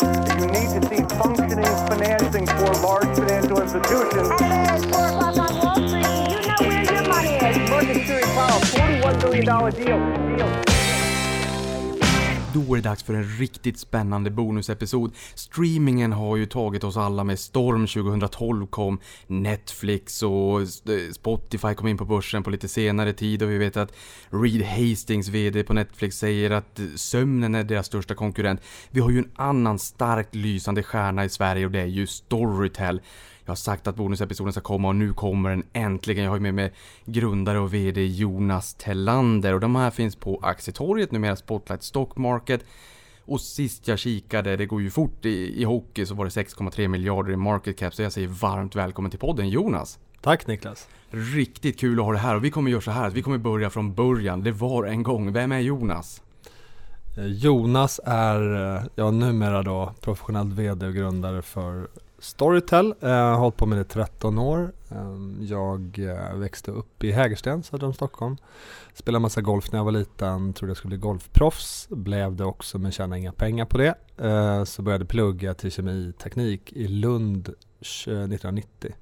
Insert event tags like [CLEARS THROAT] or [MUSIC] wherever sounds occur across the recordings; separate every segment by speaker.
Speaker 1: You need to see functioning financing for large financial institutions.
Speaker 2: And it's 4 o'clock on Wall Street. You know where your money is.
Speaker 1: Market Fury Powell, $41 billion deal. deal.
Speaker 3: Då är det dags för en riktigt spännande bonusepisod. Streamingen har ju tagit oss alla med storm. 2012 kom Netflix och eh, Spotify kom in på börsen på lite senare tid och vi vet att Reed Hastings, VD på Netflix, säger att eh, sömnen är deras största konkurrent. Vi har ju en annan starkt lysande stjärna i Sverige och det är ju Storytel. Jag har sagt att bonusepisoden ska komma och nu kommer den äntligen. Jag har ju med mig grundare och VD Jonas Tellander och de här finns på Aktietorget, numera Spotlight Stock Market. Och sist jag kikade, det går ju fort i, i hockey, så var det 6,3 miljarder i market cap. Så jag säger varmt välkommen till podden Jonas.
Speaker 4: Tack Niklas.
Speaker 3: Riktigt kul att ha det här och vi kommer göra så här att vi kommer börja från början. Det var en gång. Vem är Jonas?
Speaker 4: Eh, Jonas är, eh, ja numera då, professionell VD och grundare för Storytel. Jag har hållit på med det i 13 år. Ehm, jag eh, växte upp i Hägersten söder om Stockholm. Spelade massa golf när jag var liten, trodde jag skulle bli golfproffs. Blev det också men tjänade inga pengar på det. Eh, så började plugga till kemiteknik i Lund 1990.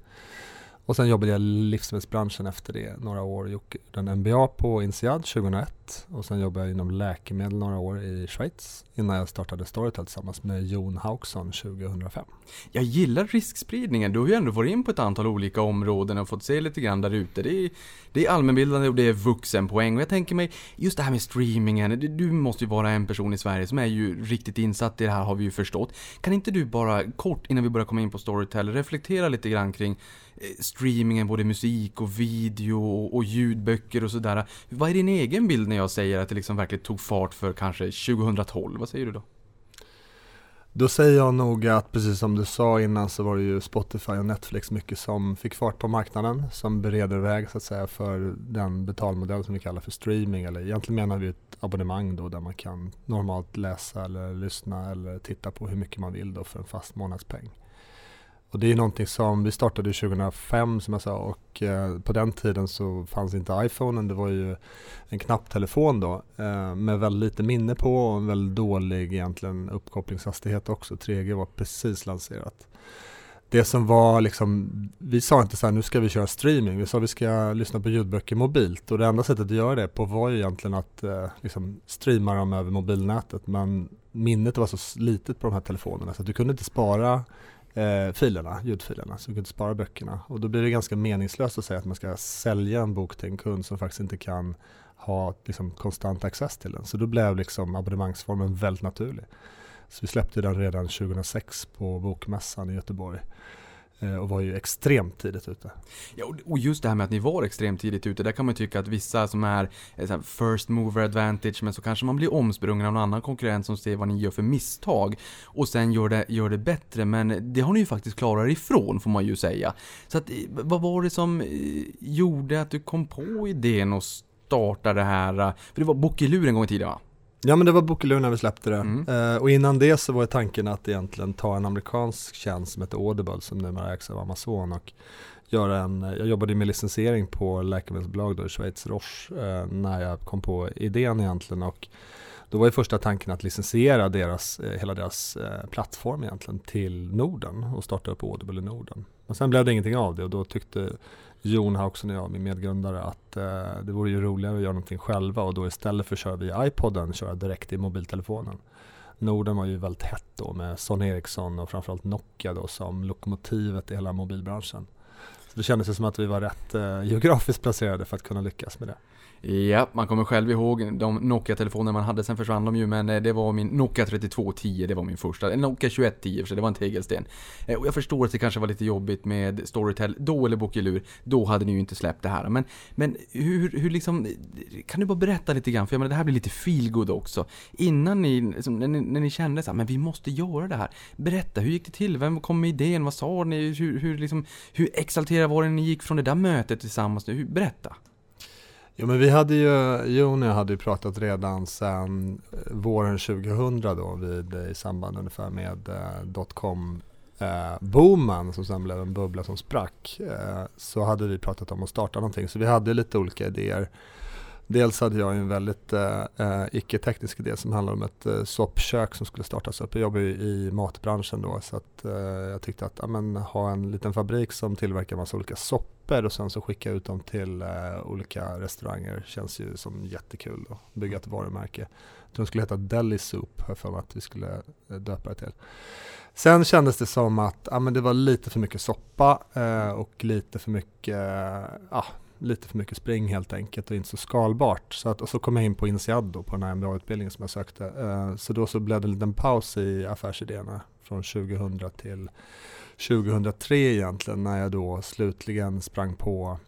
Speaker 4: Och sen jobbade jag i livsmedelsbranschen efter det några år. Gjorde en MBA på INSEAD 2001 och sen jobbade jag inom läkemedel några år i Schweiz innan jag startade Storytel tillsammans med Jon Hauksson 2005.
Speaker 3: Jag gillar riskspridningen. Du har ju ändå varit in på ett antal olika områden och fått se lite grann där ute. Det är, det är allmänbildande och det är vuxenpoäng. Och jag tänker mig, just det här med streamingen. Du måste ju vara en person i Sverige som är ju riktigt insatt i det här har vi ju förstått. Kan inte du bara kort innan vi börjar komma in på Storytel reflektera lite grann kring Eh, streamingen, både musik och video och ljudböcker och sådär. Vad är din egen bild när jag säger att det liksom verkligen tog fart för kanske 2012? Vad säger du då?
Speaker 4: Då säger jag nog att precis som du sa innan så var det ju Spotify och Netflix mycket som fick fart på marknaden som bereder väg så att säga för den betalmodell som vi kallar för streaming eller egentligen menar vi ett abonnemang då där man kan normalt läsa eller lyssna eller titta på hur mycket man vill då för en fast månadspeng. Och det är någonting som vi startade 2005 som jag sa och eh, på den tiden så fanns inte iPhonen. Det var ju en knapptelefon då eh, med väldigt lite minne på och en väldigt dålig egentligen uppkopplingshastighet också. 3G var precis lanserat. Det som var liksom, vi sa inte så här nu ska vi köra streaming, vi sa vi ska lyssna på ljudböcker mobilt och det enda sättet att göra det på var ju egentligen att eh, liksom streama dem över mobilnätet men minnet var så litet på de här telefonerna så att du kunde inte spara eh, filerna, ljudfilerna, så du kan inte spara böckerna. Och då blir det ganska meningslöst att säga att man ska sälja en bok till en kund som faktiskt inte kan ha liksom, konstant access till den. Så då blev liksom abonnemangsformen väldigt naturlig. Så vi släppte den redan 2006 på Bokmässan i Göteborg. Eh, och var ju extremt tidigt ute.
Speaker 3: Ja, och just det här med att ni var extremt tidigt ute, där kan man tycka att vissa som är eh, first mover advantage, men så kanske man blir omsprungen av någon annan konkurrent som ser vad ni gör för misstag och sen gör det, gör det bättre, men det har ni ju faktiskt klarat ifrån får man ju säga. Så att, eh, vad var det som gjorde att du kom på idén att starta det här? För det var Bockelur en gång i tiden va?
Speaker 4: Ja men det var Bookaloo när vi släppte det. Mm. Uh, och innan det så var tanken att egentligen ta en amerikansk tjänst som heter Audible som numera ägs av Amazon och göra en, jag jobbade med licensiering på läkemedelsbolag då i Schweiz, Roche, uh, när jag kom på idén egentligen och då var ju första tanken att licensiera deras, eh, hela deras eh, plattform egentligen till Norden och starta upp Audible i Norden. Men sen blev det ingenting av det och då tyckte Jon Hauksson och jag, min medgrundare, att eh, det vore ju roligare att göra någonting själva och då istället för att köra via iPoden köra direkt i mobiltelefonen. Norden var ju väldigt hett då med Sony Ericsson och framförallt Nokia då som lokomotivet i hela mobilbranschen. Så det kändes ju som att vi var rätt eh, geografiskt placerade för att kunna lyckas med det.
Speaker 3: Ja, man kommer själv ihåg de Nokia-telefoner man hade, sen försvann de ju, men eh, det var min Nokia 3210, det var min första. eller Nokia 2110 för det var en tegelsten. Eh, och jag förstår att det kanske var lite jobbigt med Storytel då, eller Bokelur, då hade ni ju inte släppt det här. Men, men hur, hur liksom, kan du bara berätta lite grann, för jag menar det här blir lite feelgood också. Innan ni, liksom, när, ni, när ni kände så men vi måste göra det här. Berätta, hur gick det till? Vem kom med idén? Vad sa ni? Hur, hur, liksom, hur exalterade var ni när ni gick från det där mötet tillsammans? Hur, berätta.
Speaker 4: Jo men vi hade ju, Jon och jag hade ju pratat redan sedan eh, våren 2000 då vid, eh, i samband ungefär med eh, dotcom eh, boomen som sen blev en bubbla som sprack. Eh, så hade vi pratat om att starta någonting så vi hade lite olika idéer. Dels hade jag en väldigt eh, eh, icke-teknisk idé som handlade om ett eh, soppkök som skulle startas upp. Jag jobbar ju i matbranschen då så att eh, jag tyckte att amen, ha en liten fabrik som tillverkar massa olika soppor och sen så skicka ut dem till eh, olika restauranger känns ju som jättekul att bygga ett varumärke. Jag tror de skulle heta Deli Soup, har jag för mig att vi skulle eh, döpa det till. Sen kändes det som att ja, men det var lite för mycket soppa eh, och lite för mycket, eh, lite för mycket spring helt enkelt och inte så skalbart. Så att, och så kom jag in på Insead då, på den här MBA-utbildningen som jag sökte. Eh, så då så blev det en liten paus i affärsidéerna från 2000 till 2003 egentligen när jag då slutligen sprang på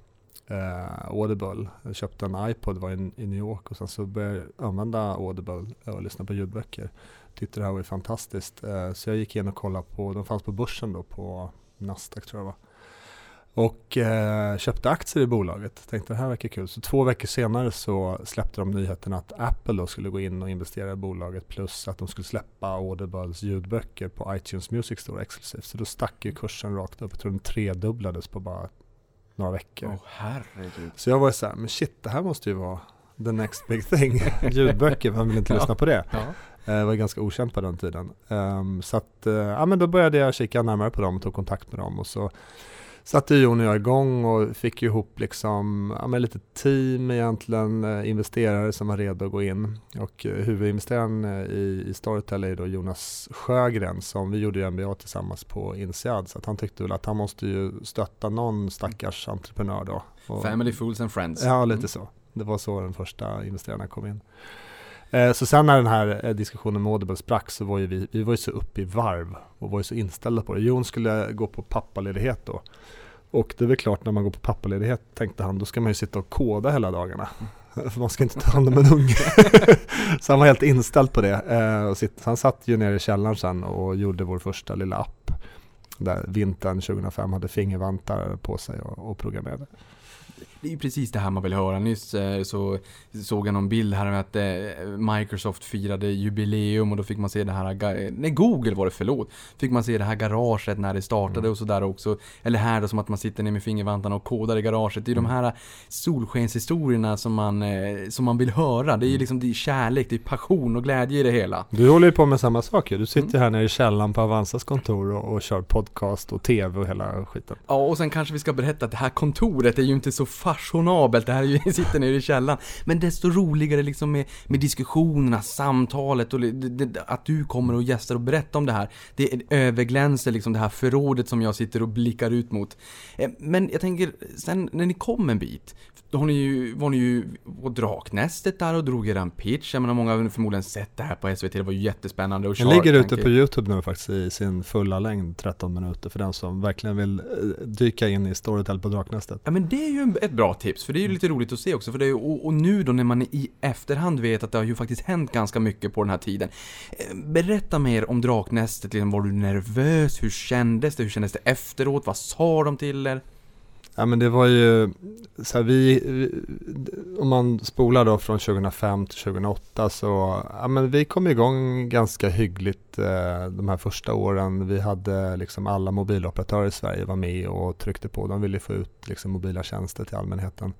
Speaker 4: eh, Audible. Jag köpte en iPod, var i, i New York och sen så började jag använda Audible och lyssna på ljudböcker. Tyckte det här var fantastiskt. Eh, så jag gick in och kollade på, de fanns på börsen då på Nasdaq tror jag var. Och eh, köpte aktier i bolaget. Tänkte det här verkar kul. Så två veckor senare så släppte de nyheten att Apple då skulle gå in och investera i bolaget plus att de skulle släppa Audibles ljudböcker på iTunes Music Store exklusivt. Så då stack ju kursen rakt upp. Jag tror den tredubblades på bara några veckor.
Speaker 3: Åh herregud.
Speaker 4: Så jag var så här, men shit det här måste ju vara the next big thing. [LAUGHS] Ljudböcker, vem vill inte
Speaker 3: Ja.
Speaker 4: lyssna på det?
Speaker 3: Ja.
Speaker 4: Eh, Det var ganska okänt på den tiden. Ehm, så att, eh, ja men då började jag kika närmare på dem och tog kontakt med dem och så satte Jon och jag igång och fick ihop liksom, ja lite team egentligen, eh, investerare som var redo att gå in. Och eh, huvudinvesteraren eh, i, i Storytel är då Jonas Sjögren som vi gjorde ju MBA tillsammans på Insead så han tyckte väl att han måste ju stötta någon stackars entreprenör då. Och-
Speaker 3: Family, fools and friends.
Speaker 4: Ja, lite
Speaker 3: Mm.
Speaker 4: så. Det var så den första investerarna kom in. Eh, så sen när den här eh, diskussionen med Audible sprack så var ju vi, vi var ju så uppe i varv och var ju så inställda på det. Jon skulle gå på pappaledighet då. Och det är väl klart när man går på pappaledighet tänkte han, då ska man ju sitta och koda hela dagarna. [LAUGHS] För man ska inte ta hand om en unge. [LAUGHS] så han var helt inställd på det. Eh, och sitt, han satt ju nere i källaren sen och gjorde vår första lilla app. Där vintern 2005 hade fingervantar på sig och, och programmerade.
Speaker 3: Det är ju precis det här man vill höra. Nyss eh, så såg jag någon bild här med att eh, Microsoft firade jubileum och då fick man se det här, ga- nej Google var det, förlåt. Fick man se det här garaget när det startade
Speaker 4: Mm.
Speaker 3: och sådär också. Eller här då som att man sitter ner med fingervantarna och kodar i garaget. Det är
Speaker 4: Mm.
Speaker 3: de här solskenshistorierna som man, eh, som man vill höra. Det är ju liksom det är kärlek, det är passion och glädje i det hela.
Speaker 4: Du håller ju på med samma sak ju. Du sitter
Speaker 3: Mm.
Speaker 4: här nere i källaren på Avanzas kontor och, och kör podcast och tv och hela skiten.
Speaker 3: Ja, och sen kanske vi ska berätta att det här kontoret är ju inte så fashionabelt. Det här är ju, [LAUGHS] sitter nere i källaren. Men desto roligare liksom med, med diskussionerna, samtalet och det, det, att du kommer och gästar och berättar om det här. Det överglänser liksom det här förrådet som jag sitter och blickar ut mot. Eh, men jag tänker, sen när ni kom en bit, då har ni ju, var ni ju på Draknästet där och drog eran pitch. Jag menar, många har förmodligen sett det här på SVT, det var ju jättespännande. Och
Speaker 4: Den ligger ute på Youtube nu faktiskt i sin fulla längd, 13 minuter, för den som verkligen vill eh, dyka in i Storytel på Draknästet.
Speaker 3: Ja men det är ju ett bra tips, för det är ju lite roligt att se också. För det är, ju- och, och nu då när man i efterhand vet att det har ju faktiskt hänt ganska mycket på den här tiden. Eh, Berätta mer om Draknästet, liksom, var du nervös? Hur kändes det? Hur kändes det efteråt? Vad sa de till er?
Speaker 4: Ja men det var ju, så här, vi, om man spolar då från 2005 till 2008 så, ja men vi kom igång ganska hyggligt eh, de här första åren. Vi hade liksom alla mobiloperatörer i Sverige var med och tryckte på. De ville få ut liksom mobila tjänster till allmänheten.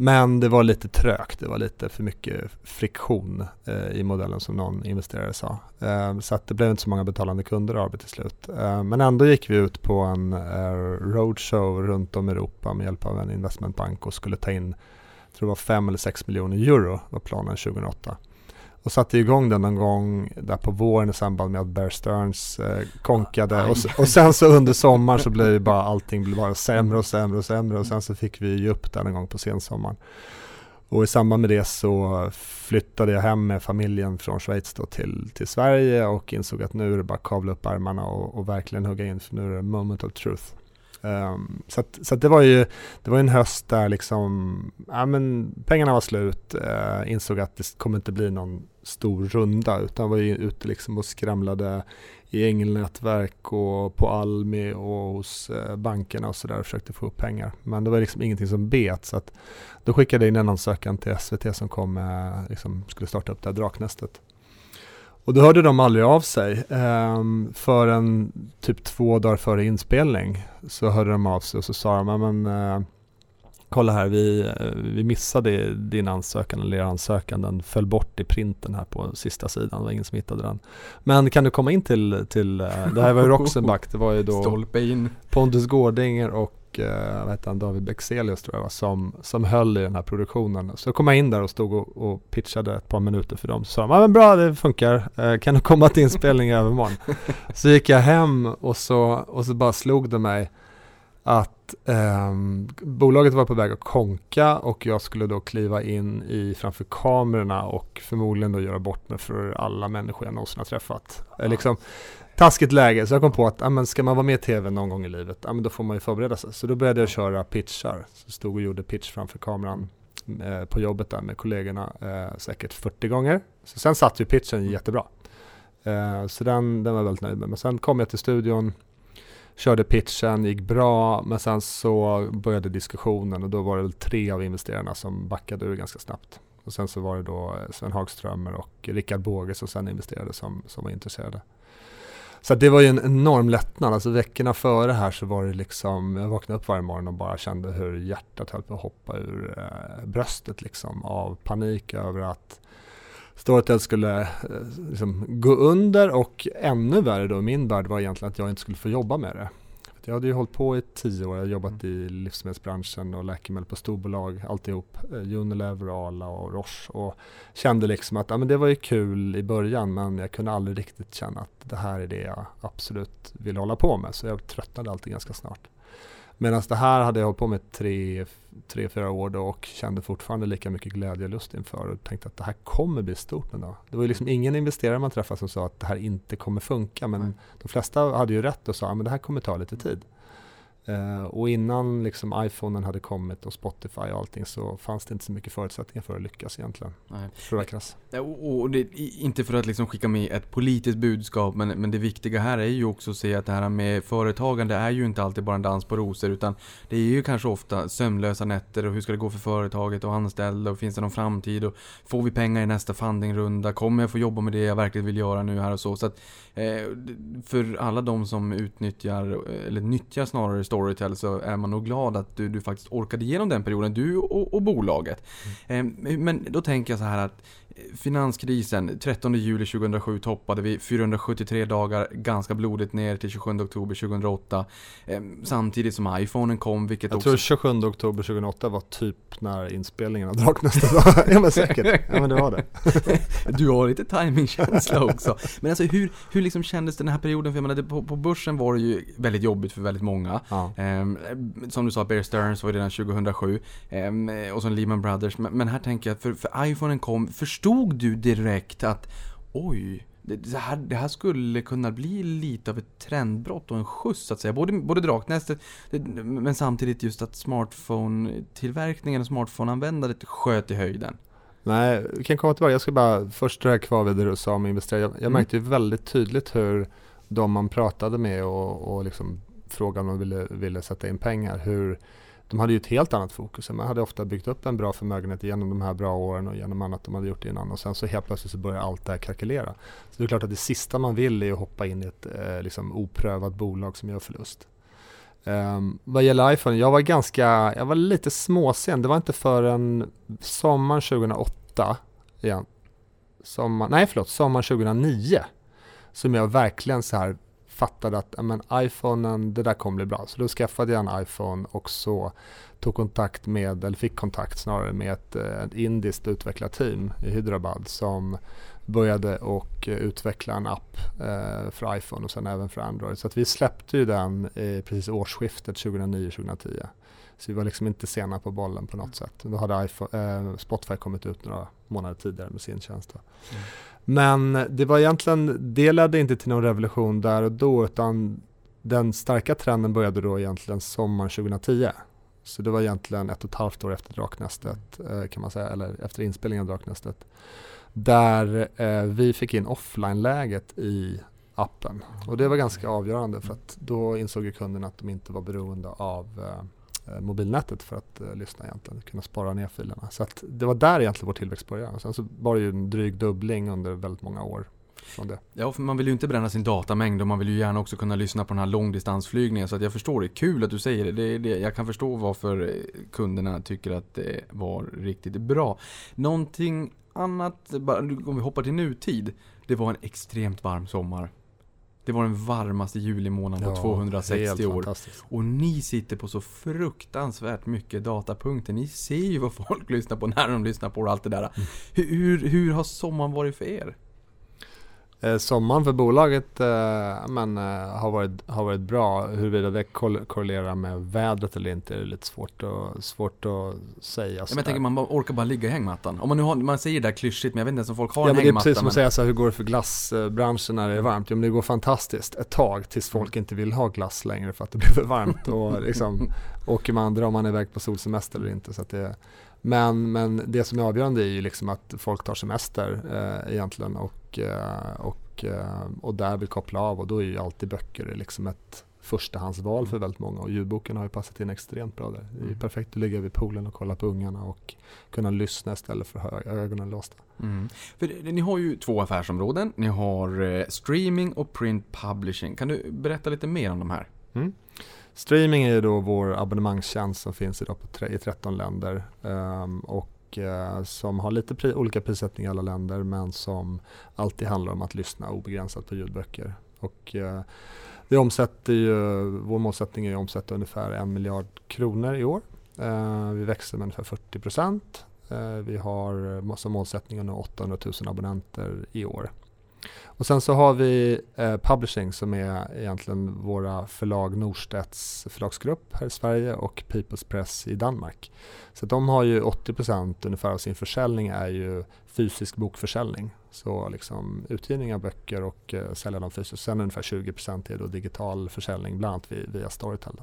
Speaker 4: Men det var lite trögt, det var lite för mycket friktion eh, i modellen som någon investerare sa. Eh, så att det blev inte så många betalande kunder av det till slut. Eh, men ändå gick vi ut på en eh, roadshow runt om i Europa med hjälp av en investmentbank och skulle ta in, jag tror det var 5 eller 6 miljoner euro var planen 2008. Och satte igång den någon gång där på våren i samband med att Bear Stearns eh, konkade. Och, och sen så under sommaren så blev bara allting blev bara sämre och sämre och sämre och sen så fick vi ge upp den en gång på sensommaren. Och i samband med det så flyttade jag hem med familjen från Schweiz då till, till Sverige och insåg att nu är det bara att kavla upp ärmarna och, och verkligen hugga in för nu är det moment of truth. Um, så att, så att det var ju det var en höst där liksom, ja men pengarna var slut, uh, insåg att det kommer inte bli någon stor runda utan var ju ute liksom och skramlade i ängelnätverk och på Almi och hos eh, bankerna och sådär och försökte få upp pengar. Men det var liksom ingenting som bet så att då skickade jag in en ansökan till SVT som kom, eh, liksom skulle starta upp det här draknästet. Och då hörde de aldrig av sig. Um, förrän typ två dagar före inspelning så hörde de av sig och så sa de, "Ja, men uh, kolla här, vi, eh, vi missade din ansökan eller er ansökan, den föll bort i printen här på sista sidan, det var ingen som hittade den. Men kan du komma in till, till eh, det här var ju [LAUGHS] Roxenback, det var ju då
Speaker 3: Stolpe in.
Speaker 4: Pontus Gårdinger och eh, vad heter han, David Bexelius tror jag var, som, som höll i den här produktionen. Så kom jag in där och stod och, och pitchade ett par minuter för dem. Så sa de, men bra det funkar, eh, kan du komma till inspelning i övermorgon? så gick jag hem och så, och så bara slog det mig att ehm, bolaget var på väg att konka och jag skulle då kliva in i framför kamerorna och förmodligen då göra bort mig för alla människor jag någonsin har träffat. Eh, Liksom, taskigt läge, så jag kom på att ah, men ska man vara med i tv någon gång i livet, ah, men då får man ju förbereda sig. Så då började jag köra pitchar. Så stod och gjorde pitch framför kameran eh, på jobbet där med kollegorna eh, säkert 40 gånger. Så sen satt ju pitchen jättebra. Eh, så den, den var jag väldigt nöjd med. Men sen kom jag till studion, körde pitchen, gick bra, men sen så började diskussionen och då var det väl tre av investerarna som backade ur ganska snabbt. Och sen så var det då eh, Sven Hagströmer och Rickard Båge som sen investerade som, som var intresserade. Så det var ju en enorm lättnad. Alltså veckorna före här så var det liksom, jag vaknade upp varje morgon och bara kände hur hjärtat höll på att hoppa ur eh, bröstet liksom av panik över att Storytel skulle eh, liksom gå under och ännu värre då i min värld var egentligen att jag inte skulle få jobba med det. Jag hade ju hållit på i tio år, jag hade jobbat i livsmedelsbranschen och läkemedel på storbolag, alltihop. Eh, Unilever, Arla och Roche och kände liksom att ja, men det var ju kul i början men jag kunde aldrig riktigt känna att det här är det jag absolut vill hålla på med. Så jag tröttnade alltid ganska snart. Medan det här hade jag hållit på med tre, tre, fyra år då och kände fortfarande lika mycket glädje och lust inför och tänkte att det här kommer bli stort en dag. Det var ju liksom ingen investerare man träffade som sa att det här inte kommer funka men
Speaker 3: Nej.
Speaker 4: de flesta hade ju rätt och sa att det här kommer ta lite tid. Eh, och innan liksom iPhonen hade kommit och Spotify och allting så fanns det inte så mycket förutsättningar för att lyckas egentligen.
Speaker 3: Nej.
Speaker 4: För att
Speaker 3: Och, och det, inte för att liksom skicka med ett politiskt budskap, men, men det viktiga här är ju också att se att det här med företagande är ju inte alltid bara en dans på rosor, utan det är ju kanske ofta sömnlösa nätter och hur ska det gå för företaget och anställda och finns det någon framtid och får vi pengar i nästa fundingrunda? Kommer jag få jobba med det jag verkligen vill göra nu här och så? Så att eh, för alla de som utnyttjar, eller nyttjar snarare Storytel så är man nog glad att du, du faktiskt orkade igenom den perioden, du och, och bolaget. Eh, men då tänker jag så här att Finanskrisen, 13 juli 2007 toppade vi, 473 dagar ganska blodigt ner till 27 oktober 2008. Eh, samtidigt som iPhonen kom, vilket
Speaker 4: Jag
Speaker 3: också...
Speaker 4: tror 27 oktober 2008 var typ när inspelningen av Draknästet var. [LAUGHS] ja men säkert, ja men det var det. [LAUGHS]
Speaker 3: Du har lite timingkänsla också. Men alltså hur, hur liksom kändes den här perioden? För jag menar, det- på, på börsen var det ju väldigt jobbigt för väldigt många.
Speaker 4: Ja.
Speaker 3: Ehm, som du sa, Bear Stearns var redan 2007. Ehm, och så Lehman Brothers. Men, men här tänker jag, för, för iPhonen kom, förstod du direkt att oj, det, det, här, det här skulle kunna bli lite av ett trendbrott och en skjuts så att säga. Både, både Draknästet, det, men samtidigt just att smartphone-tillverkningen och smartphone-användandet sköt i höjden.
Speaker 4: Nej, vi kan komma tillbaka. Jag ska bara först dra kvar vid det du sa om investerare. Jag, jag
Speaker 3: Mm.
Speaker 4: märkte ju väldigt tydligt hur de man pratade med och, och liksom frågade om de ville, ville sätta in pengar, hur de hade ju ett helt annat fokus. Man hade ofta byggt upp en bra förmögenhet genom de här bra åren och genom annat de hade gjort innan och sen så helt plötsligt så börjar allt det här krackelera. Så det är klart att det sista man vill är att hoppa in i ett eh, liksom oprövat bolag som gör förlust. Um, vad gäller iPhone, jag var ganska, jag var lite småsen. Det var inte förrän sommaren 2008 igen. Sommar, nej förlåt, sommaren 2009 som jag verkligen så här fattade att men, iPhonen, det där kommer bli bra. Så då skaffade jag en iPhone och så tog kontakt med, eller fick kontakt snarare med ett, eh, ett indiskt utvecklarteam i Hyderabad som började och eh, utveckla en app eh, för iPhone och sen även för Android. Så att vi släppte ju den precis årsskiftet 2009-2010. Så vi var liksom inte sena på bollen på något sätt. Då hade iPhone, eh, Spotify kommit ut några månader tidigare med sin tjänst. Då. Men det var egentligen, det ledde inte till någon revolution där och då utan den starka trenden började då egentligen sommaren 2010. Så det var egentligen ett och ett halvt år efter Draknästet eh, kan man säga, eller efter inspelningen av Draknästet. Där eh, vi fick in offline-läget i appen. Och det var ganska avgörande för att då insåg ju kunderna att de inte var beroende av eh, eh, mobilnätet för att eh, lyssna egentligen, kunna spara ner filerna. Så att det var där egentligen vår tillväxt började. Och sen så var det ju en dryg dubbling under väldigt många år från det.
Speaker 3: Ja, för man vill ju inte bränna sin datamängd och man vill ju gärna också kunna lyssna på den här långdistansflygningen. Så att jag förstår det. Kul att du säger det. det, det jag kan förstå varför eh, kunderna tycker att det var riktigt bra. Någonting annat, bara om vi hoppar till nutid. Det var en extremt varm sommar. Det var den varmaste julimånaden på 260
Speaker 4: helt
Speaker 3: år.
Speaker 4: fantastiskt.
Speaker 3: Och ni sitter på så fruktansvärt mycket datapunkter. Ni ser ju vad folk [LAUGHS] lyssnar på när de lyssnar på och allt det där. Hur, hur, hur har sommaren varit för er?
Speaker 4: Eh, sommaren för bolaget eh, men, eh, har, varit, har varit bra. Huruvida det korrelerar med vädret eller inte är lite svårt att, svårt att säga.
Speaker 3: Ja, men jag tänker man bara orkar bara ligga i hängmattan. Om man nu har, man säger det där klyschigt men jag vet inte ens om folk har
Speaker 4: Ja
Speaker 3: en
Speaker 4: men det är
Speaker 3: hängmatta.
Speaker 4: precis som
Speaker 3: men-
Speaker 4: att säga så här, hur går det för glassbranschen när det är varmt? Jo men det går fantastiskt ett tag tills folk inte vill ha glass längre för att det blir för varmt. Och [LAUGHS] liksom, åker man, drar man iväg på solsemester eller inte. Så det, men, men det som är avgörande är ju liksom att folk tar semester eh, egentligen och, eh, och, eh, och där vill koppla av och då är ju alltid böcker liksom ett förstahandsval för väldigt många och ljudboken har ju passat in extremt bra där. Det är ju
Speaker 3: Mm.
Speaker 4: perfekt att ligga vid poolen och kolla på ungarna och kunna lyssna istället för att ha ögonen låsta.
Speaker 3: Mm. För ni har ju två affärsområden. Ni har eh, streaming och print publishing. Kan du berätta lite mer om de här?
Speaker 4: Streaming är ju då vår abonnemangstjänst som finns idag på tre, i 13 länder ehm, och och eh, som har lite pri, olika prissättning i alla länder men som alltid handlar om att lyssna obegränsat på ljudböcker. Och, eh, vi omsätter ju, vår målsättning är att omsätta ungefär en miljard kronor i år. Eh, vi växer med ungefär 40 procent. Vi har som målsättning att nå 800 000 abonnenter i år. Och sen så har vi eh, Publishing som är egentligen våra förlag Norstedts förlagsgrupp här i Sverige och People's Press i Danmark. Så de har ju 80% ungefär av sin försäljning är ju fysisk bokförsäljning. Så liksom utgivning av böcker och eh, sälja dem fysiskt. Sen ungefär 20% är då digital försäljning bland annat via, Storytel. Då.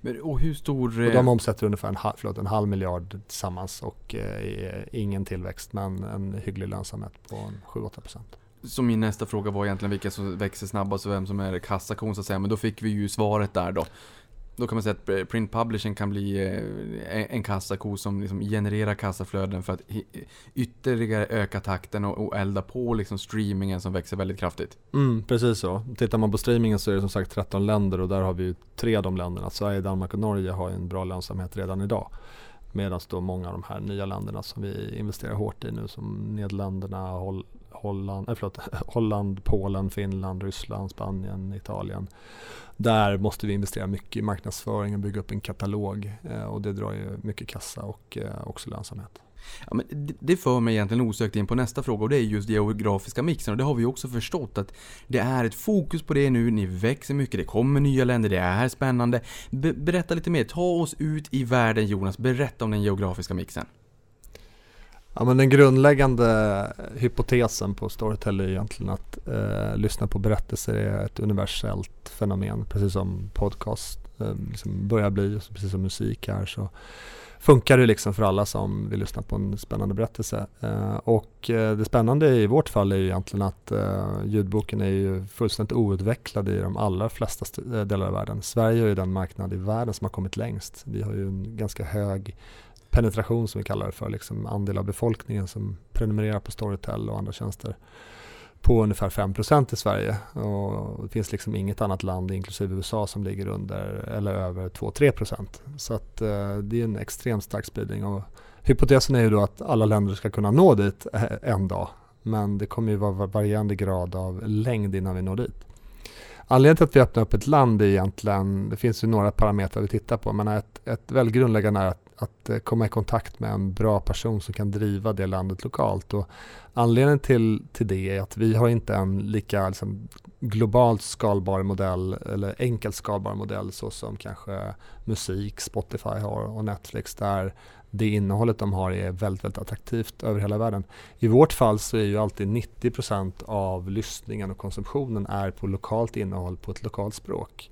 Speaker 3: Men, och hur stor...
Speaker 4: Och
Speaker 3: eh,
Speaker 4: de omsätter ungefär en, halv- förlåt, en halv miljard tillsammans och eh, ingen tillväxt men en hygglig lönsamhet på en 7-8%.
Speaker 3: Så min nästa fråga var egentligen vilka som växer snabbast och vem som är kassakon så att säga. Men då fick vi ju svaret där då. Då kan man säga att print publishing kan bli eh, en- kassako som liksom genererar kassaflöden för att ytterligare öka takten och, elda på liksom streamingen som växer väldigt kraftigt.
Speaker 4: Mm, precis så. Tittar man på streamingen så är det som sagt 13 länder och där har vi ju tre av de länderna. Sverige, Danmark och Norge har en bra lönsamhet redan idag. Medan då många av de här nya länderna som vi investerar hårt i nu som Nederländerna, Holl Holland, äh, förlåt, [LAUGHS] Holland, Polen, Finland, Ryssland, Spanien, Italien. Där måste vi investera mycket i marknadsföring och bygga upp en katalog eh, och det drar ju mycket kassa och eh, också lönsamhet.
Speaker 3: Ja, men det- för mig egentligen osökt in på nästa fråga och det är just geografiska mixen och det har vi också förstått att det är ett fokus på det nu, ni växer mycket, det kommer nya länder, det är spännande. Be- berätta lite mer, ta oss ut i världen Jonas, berätta om den geografiska mixen.
Speaker 4: Ja, men den grundläggande hypotesen på Storytel är egentligen att eh, lyssna på berättelser är ett universellt fenomen. Precis som podcast eh, liksom börjar bli, precis som musik här så funkar det liksom för alla som vill lyssna på en spännande berättelse. Eh, och eh, det spännande i vårt fall är ju egentligen att eh, ljudboken är ju fullständigt outvecklad i de allra flesta eh, delar av världen. Sverige är ju den marknad i världen som har kommit längst. Vi har ju en ganska hög penetration som vi kallar det för, liksom andel av befolkningen som prenumererar på Storytel och andra tjänster på ungefär 5% i Sverige. Och det finns liksom inget annat land inklusive USA som ligger under eller över 2-3% så att eh, det är en extremt stark spridning. Och hypotesen är ju då att alla länder ska kunna nå dit eh, en dag. Men det kommer ju vara varierande grad av längd innan vi når dit. Anledningen till att vi öppnar upp ett land är egentligen, det finns ju några parametrar vi tittar på, men ett, ett väldigt grundläggande är att, att eh, komma i kontakt med en bra person som kan driva det landet lokalt. Och anledningen till, till det är att vi har inte en lika liksom, globalt skalbar modell eller enkelt skalbar modell så som kanske musik, Spotify har och Netflix där det innehållet de har är väldigt, väldigt attraktivt över hela världen. I vårt fall så är ju alltid 90% av lyssningen och konsumtionen är på lokalt innehåll på ett lokalt språk.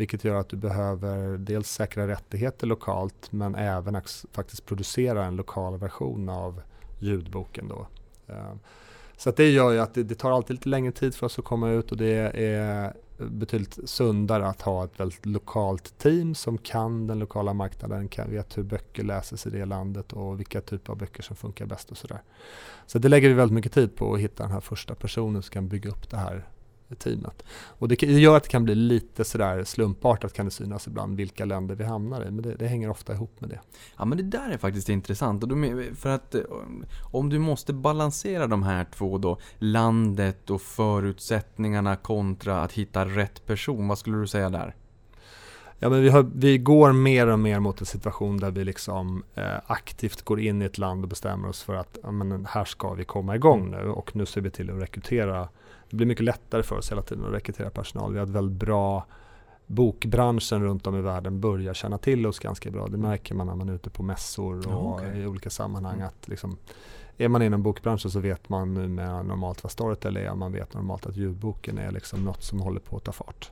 Speaker 4: Vilket gör att du behöver dels säkra rättigheter lokalt men även faktiskt producera en lokal version av ljudboken då. Ehm, så att det gör ju att det, det tar alltid lite längre tid för oss att komma ut och det är betydligt sundare att ha ett väldigt lokalt team som kan den lokala marknaden, kan, vet hur böcker läses i det landet och vilka typer av böcker som funkar bäst och sådär. Så det lägger vi väldigt mycket tid på att hitta den här första personen som kan bygga upp det här teamet. Och det gör att det kan bli lite sådär slumpartat kan det synas ibland vilka länder vi hamnar i, men det, det hänger ofta ihop med det.
Speaker 3: Ja men det där är faktiskt intressant. för att eh, om du måste balansera de här två då, landet och förutsättningarna kontra att hitta rätt person, vad skulle du säga där?
Speaker 4: Ja, men vi, har, vi går mer och mer mot en situation där vi liksom eh, aktivt går in i ett land och bestämmer oss för att ja, men här ska vi komma igång nu och nu ser vi till att rekrytera det blir mycket lättare för oss hela tiden att rekrytera personal. Vi har ett väldigt bra bokbranschen runt om i världen börjar känna till oss ganska bra. Det märker man när man är ute på mässor och okay. i olika sammanhang. Mm. Att liksom, är man inom bokbranschen så vet man nu med normalt vad Storytel är man vet normalt att ljudboken är liksom något som håller på att ta fart.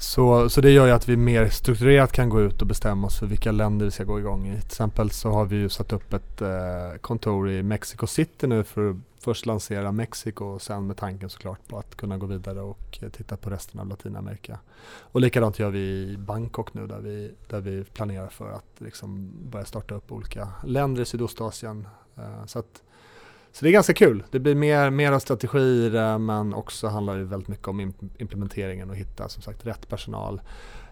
Speaker 4: Så, så det gör ju att vi mer strukturerat kan gå ut och bestämma oss för vilka länder vi ska gå igång i. Till exempel så har vi ju satt upp ett eh, kontor i Mexico City nu för att först lansera Mexiko och sen med tanken såklart på att kunna gå vidare och eh, titta på resten av Latinamerika. Och likadant gör vi i Bangkok nu där vi, där vi planerar för att liksom börja starta upp olika länder i Sydostasien. Eh, så att så det är ganska kul. Det blir mer, mera strategier eh, men också handlar det väldigt mycket om implementeringen och hitta som sagt rätt personal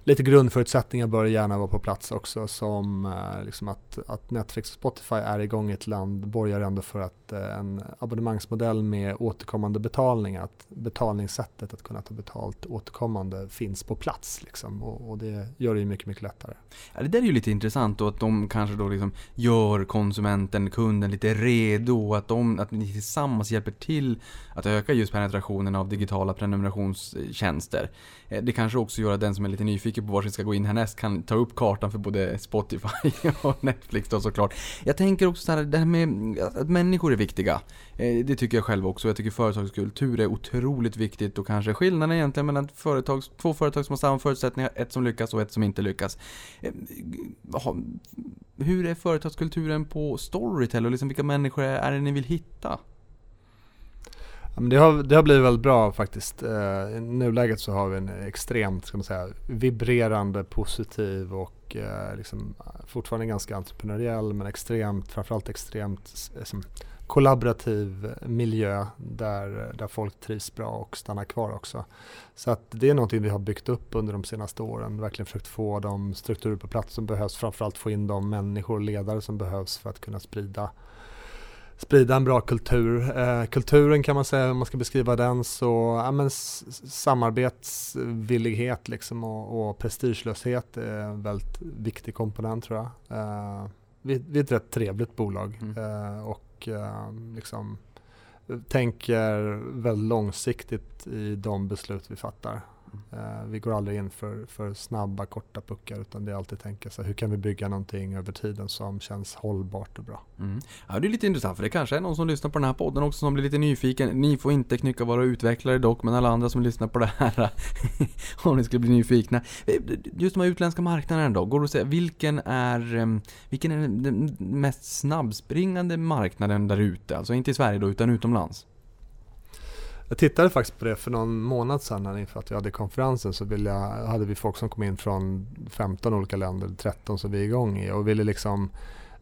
Speaker 4: lite grundförutsättningar bör gärna vara på plats också som eh, liksom att, att Netflix och Spotify är igång i ett land borgar ändå för att eh, en abonnemangsmodell med återkommande betalning, att betalningssättet att kunna ta betalt återkommande finns på plats liksom, och, och, det gör det ju mycket, mycket lättare.
Speaker 3: Ja, det där är ju lite intressant och att de kanske då liksom gör konsumenten, kunden lite redo, att, de, att ni tillsammans hjälper till att öka just penetrationen av digitala prenumerationstjänster. Eh, det kanske också gör att den som är lite nyfiken på var vi ska gå in härnäst kan ta upp kartan för både Spotify [LAUGHS] och Netflix då såklart. Jag tänker också så här, det här med att människor är viktiga. Eh, det tycker jag själv också. Jag tycker företagskultur är otroligt viktigt och kanske skillnaden egentligen mellan företag, två företag som har samma förutsättningar, ett som lyckas och ett som inte lyckas. Eh, hur är företagskulturen på Storytel och liksom vilka människor är det ni vill hitta?
Speaker 4: Ja, men det, har, det har blivit väldigt bra faktiskt. Uh, I nuläget så har vi en extremt ska man säga, vibrerande, positiv och uh, liksom, fortfarande ganska entreprenöriell men extremt, framförallt extremt liksom, kollaborativ miljö där, där folk trivs bra och stannar kvar också. Så att det är någonting vi har byggt upp under de senaste åren, verkligen försökt få de strukturer på plats som behövs, framförallt få in de människor och ledare som behövs för att kunna sprida sprida en bra kultur. Eh, kulturen kan man säga, om man ska beskriva den, så ja, men samarbetsvillighet liksom och, och prestigelöshet är en väldigt viktig komponent tror jag. Eh, vi, vi är ett rätt trevligt bolag mm. eh, och liksom tänker väldigt långsiktigt i de beslut vi fattar. Uh, vi går aldrig in för, för snabba, korta puckar utan det är alltid tänka sig hur kan vi bygga någonting över tiden som känns hållbart och bra.
Speaker 3: Mm. Ja, det är lite intressant för det kanske är någon som lyssnar på den här podden också som blir lite nyfiken. Ni får inte knycka våra utvecklare dock, men alla andra som lyssnar på det här [LAUGHS] om ni skulle bli nyfikna. Eh, just de här utländska marknaderna då, går det att säga vilken är, ehm, vilken är den mest snabbspringande marknaden där ute? Alltså inte i Sverige då, utan utomlands?
Speaker 4: Jag tittade faktiskt på det för någon månad sedan inför att vi hade konferensen så jag, hade vi folk som kom in från 15 olika länder, 13 som vi är igång i och ville liksom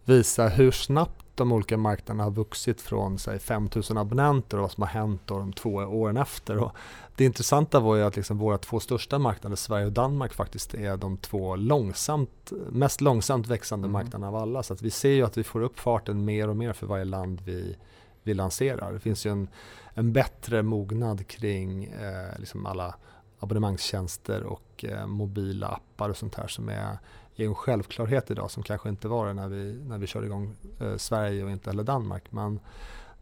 Speaker 4: visa hur snabbt de olika marknaderna har vuxit från säg 5000 abonnenter och vad som har hänt då de två åren efter. Och det intressanta var ju att liksom våra två största marknader, Sverige och Danmark, faktiskt är de två långsamt, mest långsamt växande mm. marknaderna av alla. Så att vi ser ju att vi får upp farten mer och mer för varje land vi, vi lanserar. Det finns ju en en bättre mognad kring eh, liksom alla abonnemangstjänster och eh, mobila appar och sånt här som är, är en självklarhet idag som kanske inte var det när vi, när vi körde igång eh, Sverige och inte heller Danmark. Men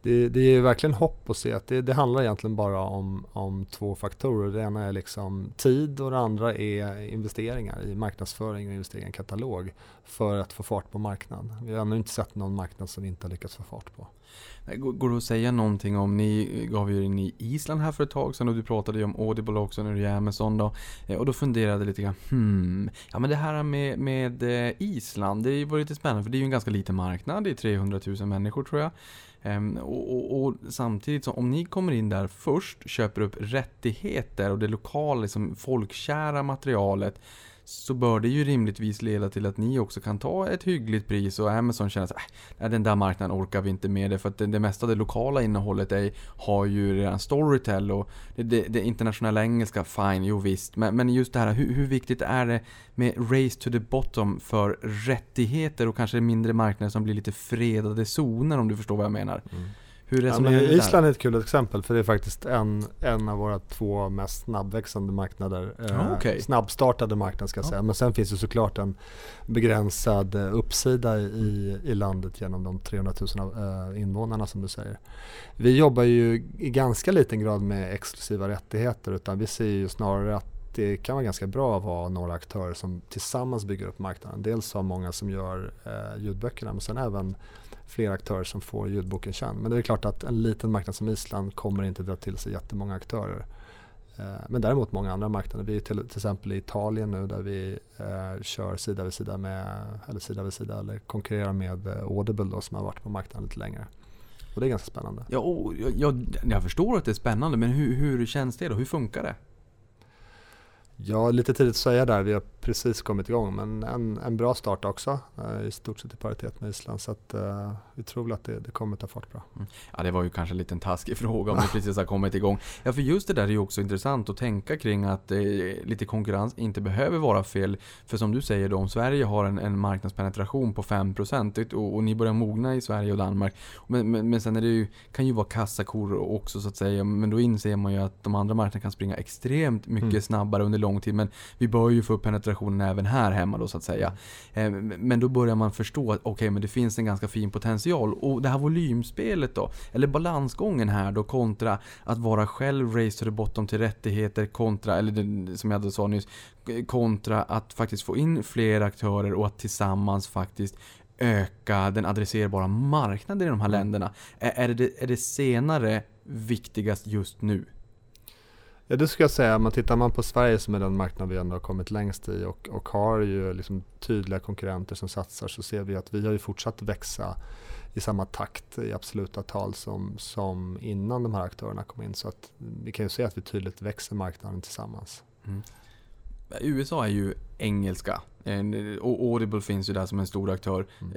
Speaker 4: det, det är verkligen hopp att se att det, det, handlar egentligen bara om, om två faktorer. Det ena är liksom tid och det andra är investeringar i marknadsföring och investeringar i katalog för att få fart på marknaden. Vi har ännu inte sett någon marknad som vi inte har lyckats få fart på.
Speaker 3: Går det att säga någonting om, ni gav ju in i Island här för ett tag sedan och du pratade ju om Audible också när du är Amazon då. Eh, och då funderade jag lite grann, hmm, ja men det här med, med eh, Island, det var lite spännande för det är ju en ganska liten marknad, det är 300 000 människor tror jag. Ehm, och, och, och samtidigt, så om ni kommer in där först, köper upp rättigheter och det lokala, liksom, folkkära materialet så bör det ju rimligtvis leda till att ni också kan ta ett hyggligt pris och Amazon känner att äh, den där marknaden orkar vi inte med det för att det, det mesta av det lokala innehållet är, har ju redan Storytel och det, det, det internationella engelska, fine, jo visst. Men, men just det här, hur, hur, viktigt är det med race to the bottom för rättigheter och kanske mindre marknader som blir lite fredade zoner om du förstår vad jag menar? Mm.
Speaker 4: Hur ja, men Island är ett kul exempel för det är faktiskt en, en av våra två mest snabbväxande marknader.
Speaker 3: Ah, okay.
Speaker 4: Snabbstartade marknader ska jag säga. Men sen finns det såklart en begränsad eh, uppsida i, i landet genom de 300 000 eh, invånarna som du säger. Vi jobbar ju i ganska liten grad med exklusiva rättigheter utan vi ser ju snarare att det kan vara ganska bra att ha några aktörer som tillsammans bygger upp marknaden. Dels har många som gör eh, ljudböckerna men sen även fler aktörer som får ljudboken känd. Men det är klart att en liten marknad som Island kommer inte dra till sig jättemånga aktörer. Eh, men däremot många andra marknader. Vi är till, till exempel i Italien nu där vi eh, kör sida vid sida med, eller sida vid sida eller konkurrerar med eh, Audible då, som har varit på marknaden lite längre. Och det är ganska spännande.
Speaker 3: Ja, jag, jag, jag förstår att det är spännande men hur, hur känns det då? Hur funkar det?
Speaker 4: Ja, lite tidigt att säga där. Vi har precis kommit igång men en, en bra start också. Eh, I stort sett i paritet med Island. Så att, uh, vi tror väl att det, det kommer ta fart bra. Mm.
Speaker 3: Ja, det var ju kanske en liten taskig [LAUGHS] fråga om ni precis har kommit igång. Ja, för just det där är ju också intressant att tänka kring att eh, lite konkurrens inte behöver vara fel. För som du säger då, om Sverige har en, en marknadspenetration på 5% och, och ni börjar mogna i Sverige och Danmark. Men, men, men sen är det ju, kan ju vara kassakor också så att säga. Men då inser man ju att de andra marknaderna kan springa extremt mycket mm. snabbare under lång tid. Men vi bör ju få upp penetrationen även här hemma då så att säga. Eh, men då börjar man förstå att okay, men det finns en ganska fin potential. Och det här volymspelet då, eller balansgången här då kontra att vara själv race to the bottom till rättigheter kontra, eller det, som jag sa nyss, kontra att faktiskt få in fler aktörer och att tillsammans faktiskt öka den adresserbara marknaden i de här mm. länderna. Är, det, är det senare viktigast just nu?
Speaker 4: Ja det skulle jag säga, men tittar man på Sverige som är den marknad vi ändå har kommit längst i och, och har ju liksom tydliga konkurrenter som satsar så ser vi att vi har ju fortsatt växa i samma takt i absoluta tal som, som innan de här aktörerna kom in. Så att vi kan ju se att vi tydligt växer marknaden tillsammans. Mm.
Speaker 3: USA är ju engelska. Och Audible finns ju där som en stor aktör. Mm.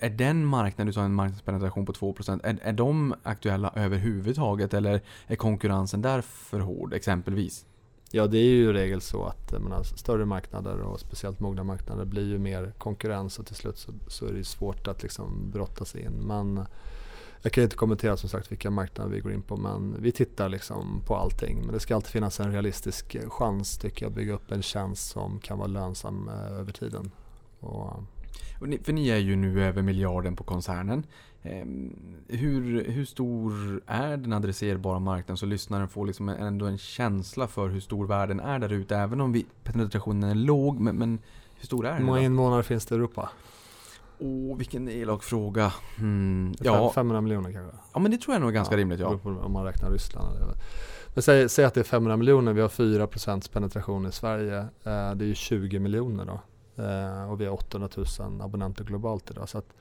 Speaker 3: Är den marknaden, du sa en marknadspenetration på 2%, är, är de aktuella överhuvudtaget eller är konkurrensen där för hård exempelvis?
Speaker 4: Ja det är ju i regel så att menar, större marknader och speciellt mogna marknader blir ju mer konkurrens och till slut så, så är det svårt att liksom brotta sig in. Men jag kan inte kommentera som sagt vilka marknader vi går in på men vi tittar liksom på allting. Men det ska alltid finnas en realistisk chans tycker jag att bygga upp en tjänst som kan vara lönsam eh, över tiden. Och,
Speaker 3: för ni är ju nu över miljarden på koncernen. Ehm, hur, hur stor är den adresserbara marknaden så lyssnaren får liksom ändå en känsla för hur stor världen är där ute. Även om vi, penetrationen är låg, men, men hur stor är den?
Speaker 4: Hur många invånare finns det i Europa?
Speaker 3: Åh, oh, vilken elak fråga. Hmm,
Speaker 4: ja. 500 miljoner kanske?
Speaker 3: Ja, men det tror jag nog är ganska ja, rimligt. Ja.
Speaker 4: Om man räknar Ryssland. Men säg, säg, att det är 500 miljoner, vi har 4% penetration i Sverige. Eh, det är ju 20 miljoner då. Eh, och vi har 800 000 abonnenter globalt idag. Så att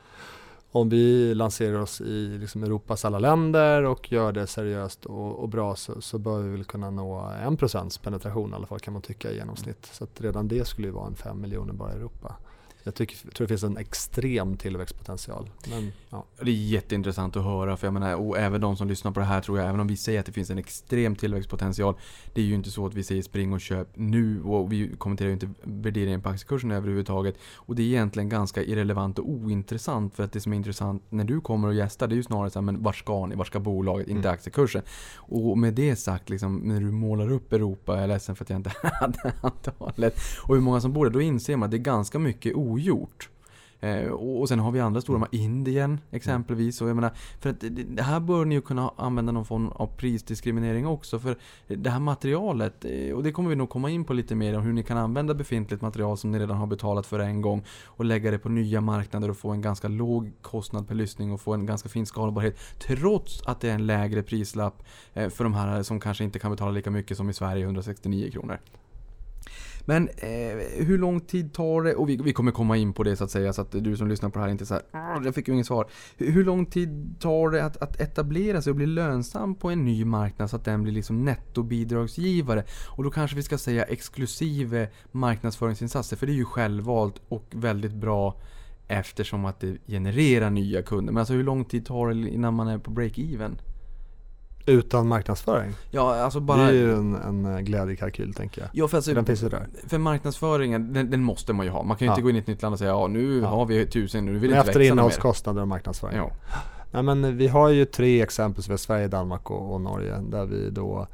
Speaker 4: om vi lanserar oss i liksom Europas alla länder och gör det seriöst och, och bra så, så, bör vi väl kunna nå 1% penetration i alla fall kan man tycka i genomsnitt. Så redan det skulle ju vara en 5 miljoner bara i Europa. Jag tycker, tror det finns en extrem tillväxtpotential. Men, ja.
Speaker 3: Det är jätteintressant att höra, för jag menar, och även de som lyssnar på det här tror jag, även om vi säger att det finns en extrem tillväxtpotential, det är ju inte så att vi säger spring och köp nu, och vi kommenterar ju inte värderingen på aktiekursen överhuvudtaget. Och det är egentligen ganska irrelevant och ointressant, för att det som är intressant när du kommer och gästar, det är ju snarare så här, men var ska ni, var ska bolaget, inte mm. aktiekursen. Och med det sagt, liksom, när du målar upp Europa, jag är ledsen för att jag inte [LAUGHS] hade antalet, och hur många som bor där, då inser man att det är ganska mycket ogjort. Eh, och sen har vi andra stora, Indien exempelvis. Och jag menar, för att det här bör ni ju kunna använda någon form av prisdiskriminering också. För det här materialet, eh, och det kommer vi nog komma in på lite mer om hur ni kan använda befintligt material som ni redan har betalat för en gång och lägga det på nya marknader och få en ganska låg kostnad per lyssning och få en ganska fin skalbarhet. Trots att det är en lägre prislapp eh, för de här som kanske inte kan betala lika mycket som i Sverige, 169 kronor. Men eh, hur lång tid tar det, och vi, vi kommer komma in på det så att säga, så att du som lyssnar på det här inte så här, ah, jag fick ju inget svar. Hur, hur lång tid tar det att, att etablera sig och bli lönsam på en ny marknad så att den blir liksom nettobidragsgivare? Och då kanske vi ska säga exklusive marknadsföringsinsatser, för det är ju självvalt och väldigt bra eftersom att det genererar nya kunder. Men alltså hur lång tid tar det innan man är på break-even?
Speaker 4: Utan marknadsföring.
Speaker 3: Ja, alltså
Speaker 4: Det
Speaker 3: bara...
Speaker 4: är ju en, en eh, glädjekalkyl tänker jag.
Speaker 3: Ja, för, alltså,
Speaker 4: Den finns ju där.
Speaker 3: för marknadsföringen, den, den måste man ju ha. Man kan ju inte
Speaker 4: Ja.
Speaker 3: gå in i ett nytt land och säga ja nu
Speaker 4: Ja.
Speaker 3: har vi tusen, nu vill vi
Speaker 4: Men
Speaker 3: inte
Speaker 4: efter
Speaker 3: växa mer.
Speaker 4: innehållskostnader och marknadsföring.
Speaker 3: Ja.
Speaker 4: Nej, men vi har ju tre exempel, så vi har Sverige, Danmark och, och Norge, där vi då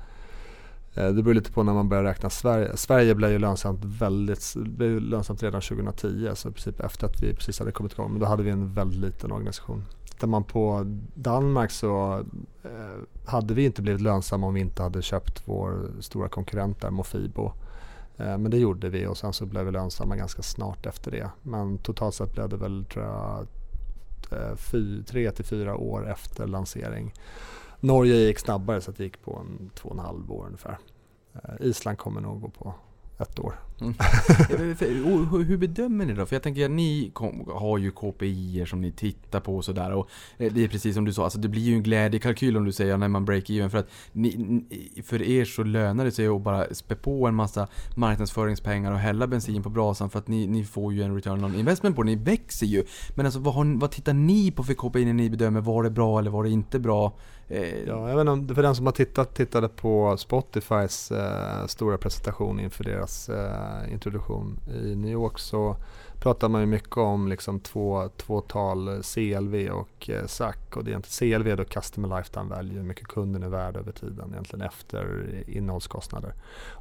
Speaker 4: eh, det beror lite på när man börjar räkna Sverige. Sverige blev ju lönsamt, väldigt, blev lönsamt redan 2010, så i princip efter att vi precis hade kommit igång. Men då hade vi en väldigt liten organisation. Tittar man på Danmark så eh, hade vi inte blivit lönsamma om vi inte hade köpt vår stora konkurrent där, Mofibo. Eh, men det gjorde vi och sen så blev vi lönsamma ganska snart efter det. Men totalt sett blev det väl, tror jag, eh, fy, tre till fyra år efter lansering. Norge gick snabbare så det gick på en två och en halv år ungefär. Eh, Island kommer nog gå på ett år.
Speaker 3: Mm. [LAUGHS] Hur- bedömer ni då? För jag tänker att ni kom, har ju KPI som ni tittar på och sådär och eh, det är precis som du sa, alltså det blir ju en glädjekalkyl om du säger när man break even för att ni, för er så lönar det sig att bara spä på en massa marknadsföringspengar och hälla bensin på brasan för att ni, ni får ju en return on investment på det, ni växer ju. Men alltså vad, har, vad tittar ni på för KPI när ni bedömer var det bra eller var det inte bra? Eh,
Speaker 4: ja, jag vet inte, för den som har tittat tittade på Spotifys eh, stora presentation inför deras eh, introduktion i New York så pratar man ju mycket om liksom två, två tal CLV och eh, SAC och det är egentligen CLV är då Customer Lifetime Value, hur mycket kunden är värd över tiden egentligen efter innehållskostnader.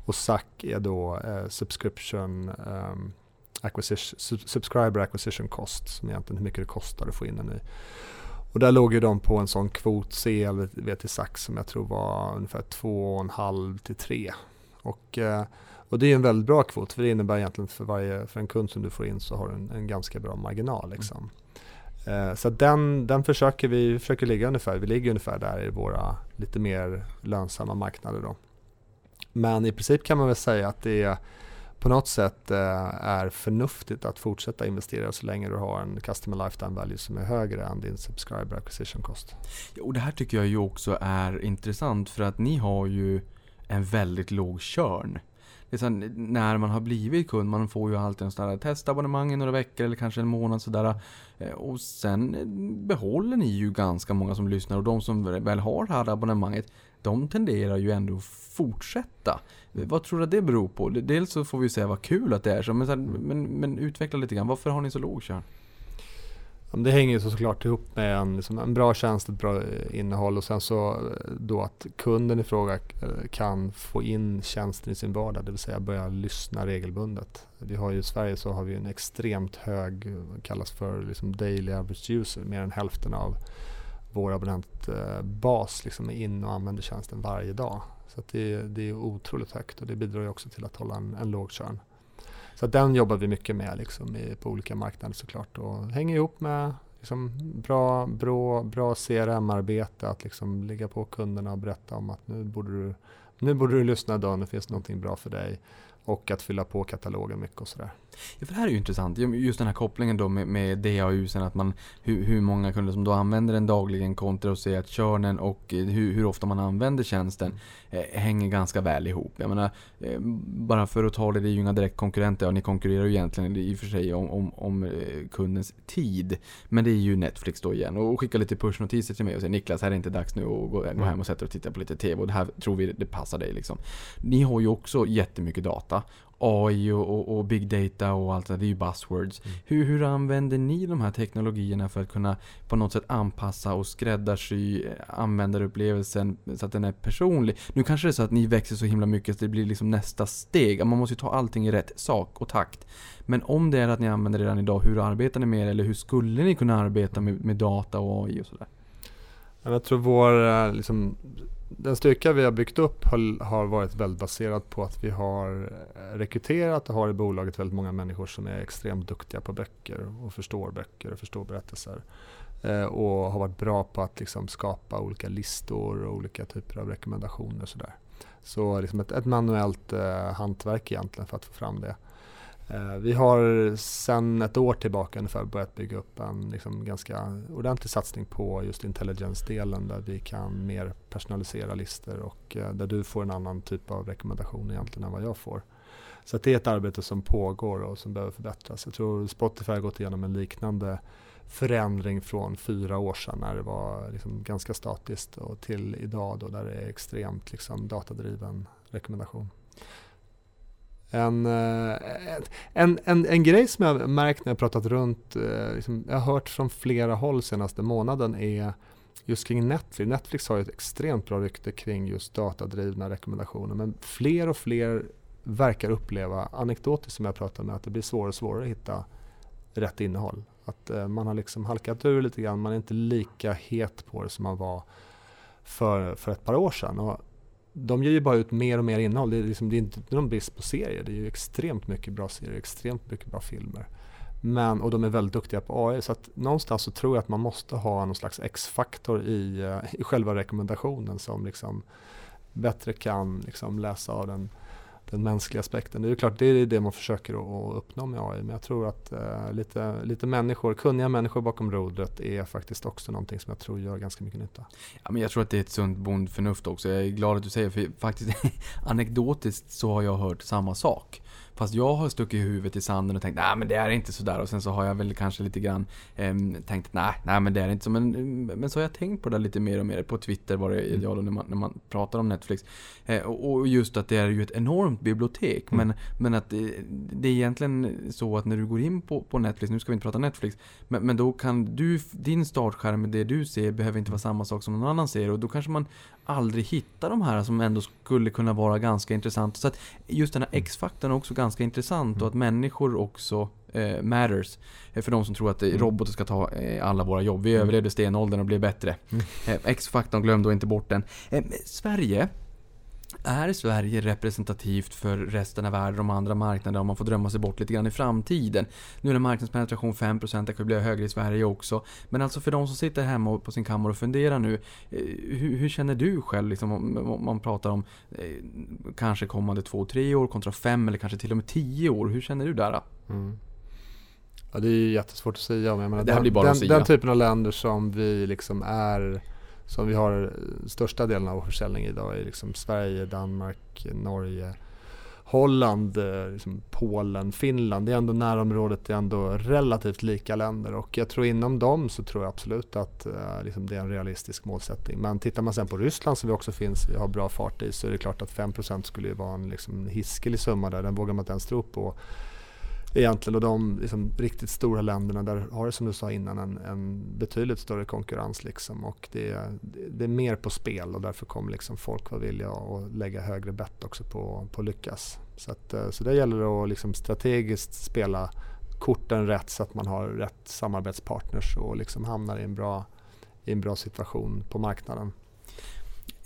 Speaker 4: Och SAC är då eh, Subscription um, acquisition, Subscriber Acquisition Cost som egentligen hur mycket det kostar att få in en ny och där låg ju de på en sån kvot CLV till SAC, som jag tror var ungefär 2,5 till 3. Och, eh, och det är en väldigt bra kvot för det innebär egentligen för varje för en kund som du får in så har du en, en ganska bra marginal. Liksom. Eh, Så den, den försöker vi vi försöker ligga ungefär, vi ligger ungefär där i våra lite mer lönsamma marknader då. Men i princip kan man väl säga att det är på något sätt eh, är förnuftigt att fortsätta investera så länge du har en customer lifetime value som är högre än din subscriber acquisition cost.
Speaker 3: Ja, Och det här tycker jag ju också är intressant för att ni har ju en väldigt låg körn. Det är så här, när man har blivit kund, man får ju alltid en sån här testabonnemang i några veckor eller kanske en månad sådär. Eh, och sen eh, behåller ni ju ganska många som lyssnar och de som väl har det här abonnemanget, de tenderar ju ändå att fortsätta. Eh, vad tror du att det beror på? Dels så får vi ju säga vad kul att det är så, men, så här, men, men utveckla lite grann. Varför har ni så låg
Speaker 4: kärn? Det hänger ju såklart ihop med en, liksom en bra tjänst, ett bra eh, innehåll och sen så eh, då att kunden i fråga eh, kan få in tjänsten i sin vardag, det vill säga börja lyssna regelbundet. Vi har ju i Sverige så har vi en extremt hög, kallas för liksom daily average user, mer än hälften av vår abonnentbas liksom är inne och använder tjänsten varje dag. Så att det, det är otroligt högt och det bidrar ju också till att hålla en, en låg körn. Så att den jobbar vi mycket med liksom i, på olika marknader såklart och hänger ihop med liksom bra, bra, bra CRM-arbete, att liksom ligga på kunderna och berätta om att nu borde du, nu borde du lyssna idag, nu finns det någonting bra för dig. Och att fylla på katalogen mycket och sådär.
Speaker 3: Ja, för det här är ju intressant. Just den här kopplingen då med, med DAU, sen att man, hur, hur många kunder som då använder den dagligen kontra att se att körnen och eh, hur, hur ofta man använder tjänsten eh, hänger ganska väl ihop. Jag menar, eh, bara för att ta det, det är ju inga direkt konkurrenter. Ja, ni konkurrerar ju egentligen i och för sig om, om, om eh, kundens tid. Men det är ju Netflix då igen. Och skicka lite pushnotiser till mig och säga Niklas, här är det inte dags nu att gå, gå hem och sätta och titta på lite TV. Och det här tror vi det passar dig liksom. Ni har ju också jättemycket data. AI och, och, och big data och allt det det är ju buzzwords. Hur, hur använder ni de här teknologierna för att kunna på något sätt anpassa och skräddarsy eh, användarupplevelsen så att den är personlig? Nu kanske det är så att ni växer så himla mycket så det blir liksom nästa steg. Man måste ju ta allting i rätt sak och takt. Men om det är att ni använder det redan idag, hur arbetar ni med det? Eller hur skulle ni kunna arbeta med, med data och AI och sådär?
Speaker 4: Jag tror vår, eh, liksom, den styrka vi har byggt upp har, har varit väldigt baserad på att vi har rekryterat och har i bolaget väldigt många människor som är extremt duktiga på böcker och förstår böcker och förstår berättelser. Eh, och har varit bra på att liksom skapa olika listor och olika typer av rekommendationer och sådär. Så liksom ett, ett manuellt eh, hantverk egentligen för att få fram det. Eh, vi har sedan ett år tillbaka ungefär börjat bygga upp en liksom ganska ordentlig satsning på just intelligence-delen där vi kan mer personalisera listor och eh, där du får en annan typ av rekommendation egentligen än vad jag får. Så det är ett arbete som pågår och som behöver förbättras. Jag tror Spotify har gått igenom en liknande förändring från fyra år sedan när det var liksom ganska statiskt och till idag då där det är extremt liksom datadriven rekommendation. En, eh, en, en, en grej som jag märkt när jag pratat runt, eh, liksom, jag har hört från flera håll senaste månaden är just kring Netflix. Netflix har ju ett extremt bra rykte kring just datadrivna rekommendationer men fler och fler verkar uppleva, anekdotiskt som jag pratar med, att det blir svårare och svårare att hitta rätt innehåll. Att eh, man har liksom halkat ur lite grann, man är inte lika het på det som man var för, för ett par år sedan. Och de ger ju bara ut mer och mer innehåll. Det är, liksom, det är inte någon brist på serier. Det är ju extremt mycket bra serier, extremt mycket bra filmer. Men, och de är väldigt duktiga på AI. Så att någonstans så tror jag att man måste ha någon slags X-faktor i, eh, i själva rekommendationen som liksom bättre kan liksom läsa av den den mänskliga aspekten. Det är klart, det är det man försöker att uppnå med AI. Men jag tror att eh, lite, lite människor, kunniga människor bakom rodret är faktiskt också någonting som jag tror gör ganska mycket nytta.
Speaker 3: Ja, men jag tror att det är ett sunt bondförnuft också. Jag är glad att du säger för faktiskt [LAUGHS] anekdotiskt så har jag hört samma sak. Fast jag har stuckit huvudet i sanden och tänkt nej men det är inte sådär och sen så har jag väl kanske lite grann eh, tänkt nej, nej men det är inte så. Men, men så har jag tänkt på det lite mer och mer. På Twitter var det mm. jag då när man, när man pratar om Netflix. Eh, och, just att det är ju ett enormt bibliotek. Mm. Men, men att det, det, är egentligen så att när du går in på, på Netflix, nu ska vi inte prata Netflix, men, men då kan du, din startskärm, det du ser, behöver inte vara samma sak som någon annan ser. Och då kanske man aldrig hittar de här som ändå skulle kunna vara ganska intressanta. Så att just den här mm. X-faktorn är också ganska intressant och att mm. människor också eh, matters. Eh, för de som tror att eh, mm. robotar ska ta eh, alla våra jobb. Vi överlevde stenåldern och blev bättre. Eh, X-faktorn, glöm då inte bort den. Eh, Sverige är Sverige representativt för resten av världen, de andra marknaderna, om man får drömma sig bort lite grann i framtiden? Nu är det marknadspenetration 5%, det kan bli högre i Sverige också. Men alltså för de som sitter hemma på sin kammare och funderar nu, eh, hur, hur känner du själv liksom, om man pratar om eh, kanske kommande 2-3 år kontra 5 eller kanske till och med 10 år? Hur känner du där? Mm.
Speaker 4: Ja, det är jättesvårt att säga. Men jag menar, det den, den, den typen av länder som vi liksom är som vi har eh, största delen av vår försäljning idag är liksom Sverige, Danmark, Norge, Holland, eh, liksom Polen, Finland. Det är ändå närområdet, det är ändå relativt lika länder och jag tror inom dem så tror jag absolut att eh, liksom det är en realistisk målsättning. Men tittar man sen på Ryssland som vi också finns, vi har bra fart i, så är det klart att 5% skulle ju vara en liksom hiskelig summa där, den vågar man inte ens tro på egentligen. Och de liksom, riktigt stora länderna där har det som du sa innan en, en betydligt större konkurrens. Liksom. Och det, det, är mer på spel och därför kommer liksom folk vara villiga att lägga högre bett också på, på lyckas. Så, att, eh, så det gäller att liksom strategiskt spela korten rätt så att man har rätt samarbetspartners och liksom hamnar i en bra, i en bra situation på marknaden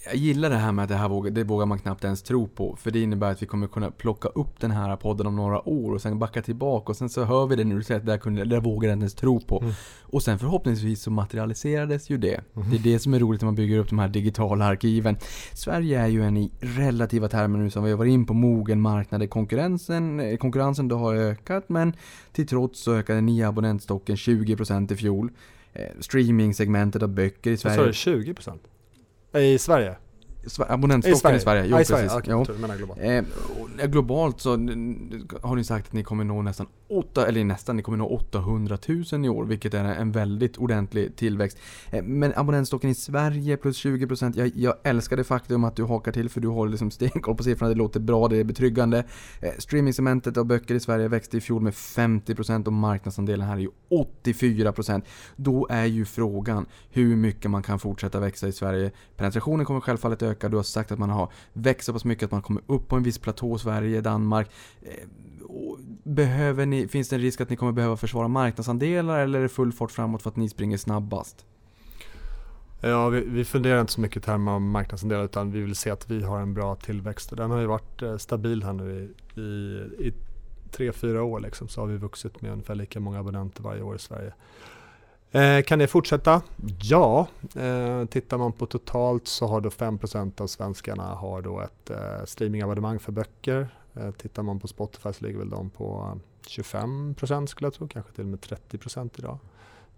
Speaker 3: jag gillar det här med att det här vågar, det vågar man knappt ens tro på. För det innebär att vi kommer kunna plocka upp den här podden om några år och sen backa tillbaka och sen så hör vi det när du säger att det där, kunde, det där vågar jag inte ens tro på. Mm. Och sen förhoppningsvis så materialiserades ju det. Mm. Det är det som är roligt när man bygger upp de här digitala arkiven. Sverige är ju en i relativa termer nu som vi har varit in på mogen marknad. Konkurrensen, konkurrensen då har ökat men till trots så ökade nya abonnentstocken 20% i fjol. Eh, streaming-segmentet av böcker i Sverige.
Speaker 4: Vad sa du? 20%? I Sverige?
Speaker 3: Abonnentstocken i Sverige. Jo,
Speaker 4: I Sverige. precis. Okay, jo. globalt.
Speaker 3: Eh, globalt så har ni sagt att ni kommer nå nästan 8, eller nästan, ni kommer nå 800 000 i år, vilket är en väldigt ordentlig tillväxt. Eh, men abonnentstocken i Sverige plus 20%, jag, jag älskar det faktum att du hakar till för du har liksom [LAUGHS] stenkoll på siffrorna, det låter bra, det är betryggande. Eh, Streamingsegmentet av böcker i Sverige växte i fjol med 50% och marknadsandelen här är ju 84%. Då är ju frågan hur mycket man kan fortsätta växa i Sverige. Penetrationen kommer självfallet öka, du har sagt att man har växt så pass mycket att man kommer upp på en viss platå, i Sverige, Danmark. Eh, Behöver ni, finns det en risk att ni kommer behöva försvara marknadsandelar eller är det full fart framåt för att ni springer snabbast?
Speaker 4: Ja, vi, vi funderar inte så mycket i termer av marknadsandelar utan vi vill se att vi har en bra tillväxt och den har ju varit eh, stabil här nu i, i, i tre, fyra år liksom, så har vi vuxit med ungefär lika många abonnenter varje år i Sverige. Eh, kan det fortsätta? Ja, eh, tittar man på totalt så har då 5% av svenskarna har då ett eh, streamingabonnemang för böcker. Eh, tittar man på Spotify så ligger väl de på eh, 25% skulle jag tro, kanske till och med 30% idag.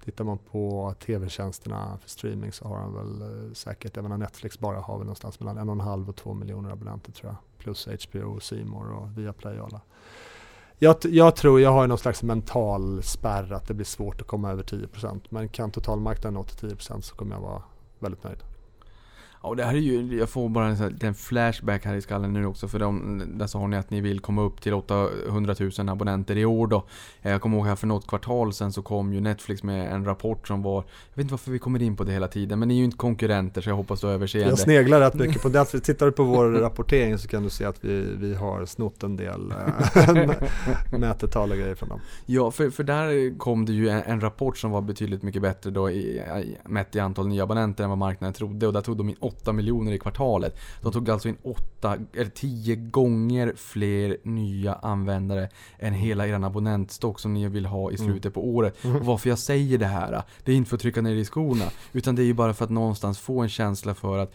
Speaker 4: Tittar man på tv-tjänsterna för streaming så har de väl eh, säkert, säkert, även Netflix bara har väl någonstans mellan en och en halv och två miljoner abonnenter tror jag. Plus HBO, Simor och Viaplay och alla. Jag, jag, tror, jag har någon slags mental spärr att det blir svårt att komma över 10% men kan totalmarknaden nå till 10% så kommer jag vara väldigt nöjd.
Speaker 3: Ja, det här är ju, jag får bara en, sån här- en flashback här i skallen nu också för de, där sa ni att ni vill komma upp till 800 000 abonnenter i år då. Eh, Jag kommer ihåg här för något kvartal sen så kom ju Netflix med en rapport som var, jag vet inte varför vi kommer in på det hela tiden, men ni är ju inte konkurrenter så jag hoppas du har överseende.
Speaker 4: Jag sneglar rätt mycket på [LAUGHS] det. Tittar du på vår rapportering så kan du se att vi, vi har snott en del äh, [LAUGHS] [LAUGHS] mätetal och grejer från dem.
Speaker 3: Ja, för, för där kom det ju en, en rapport som var betydligt mycket bättre då i, i, mätt i antal nya abonnenter än vad marknaden trodde och där tog de in 8 miljoner i kvartalet. De tog alltså in 8, eller 10 gånger fler nya användare än hela er abonnentstock som ni vill ha i slutet på året. Och varför jag säger det här, det är inte för att trycka ner i skorna, utan det är ju bara för att någonstans få en känsla för att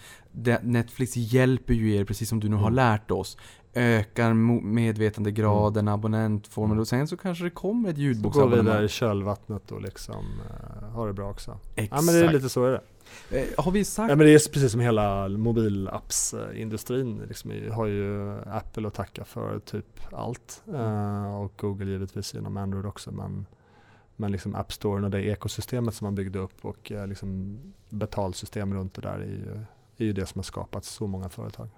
Speaker 3: Netflix hjälper ju er, precis som du nu har lärt oss, ökar medvetandegraden, abonnentformen och sen så kanske det kommer ett
Speaker 4: Gå vidare
Speaker 3: ljudboksabonnemang.
Speaker 4: i kölvattnet och liksom uh, ha det bra också.
Speaker 3: Exakt.
Speaker 4: Ja men det är lite så är det.
Speaker 3: Eh, Har vi sagt...
Speaker 4: Ja, men det är precis som hela mobilappsindustrin. Liksom, vi har ju Apple att tacka för typ allt. Eh, och Google givetvis inom Android också. Men, men liksom App Store och det ekosystemet som man byggde upp och eh, liksom betalsystem runt det där är ju, är ju det som har skapat så många företag.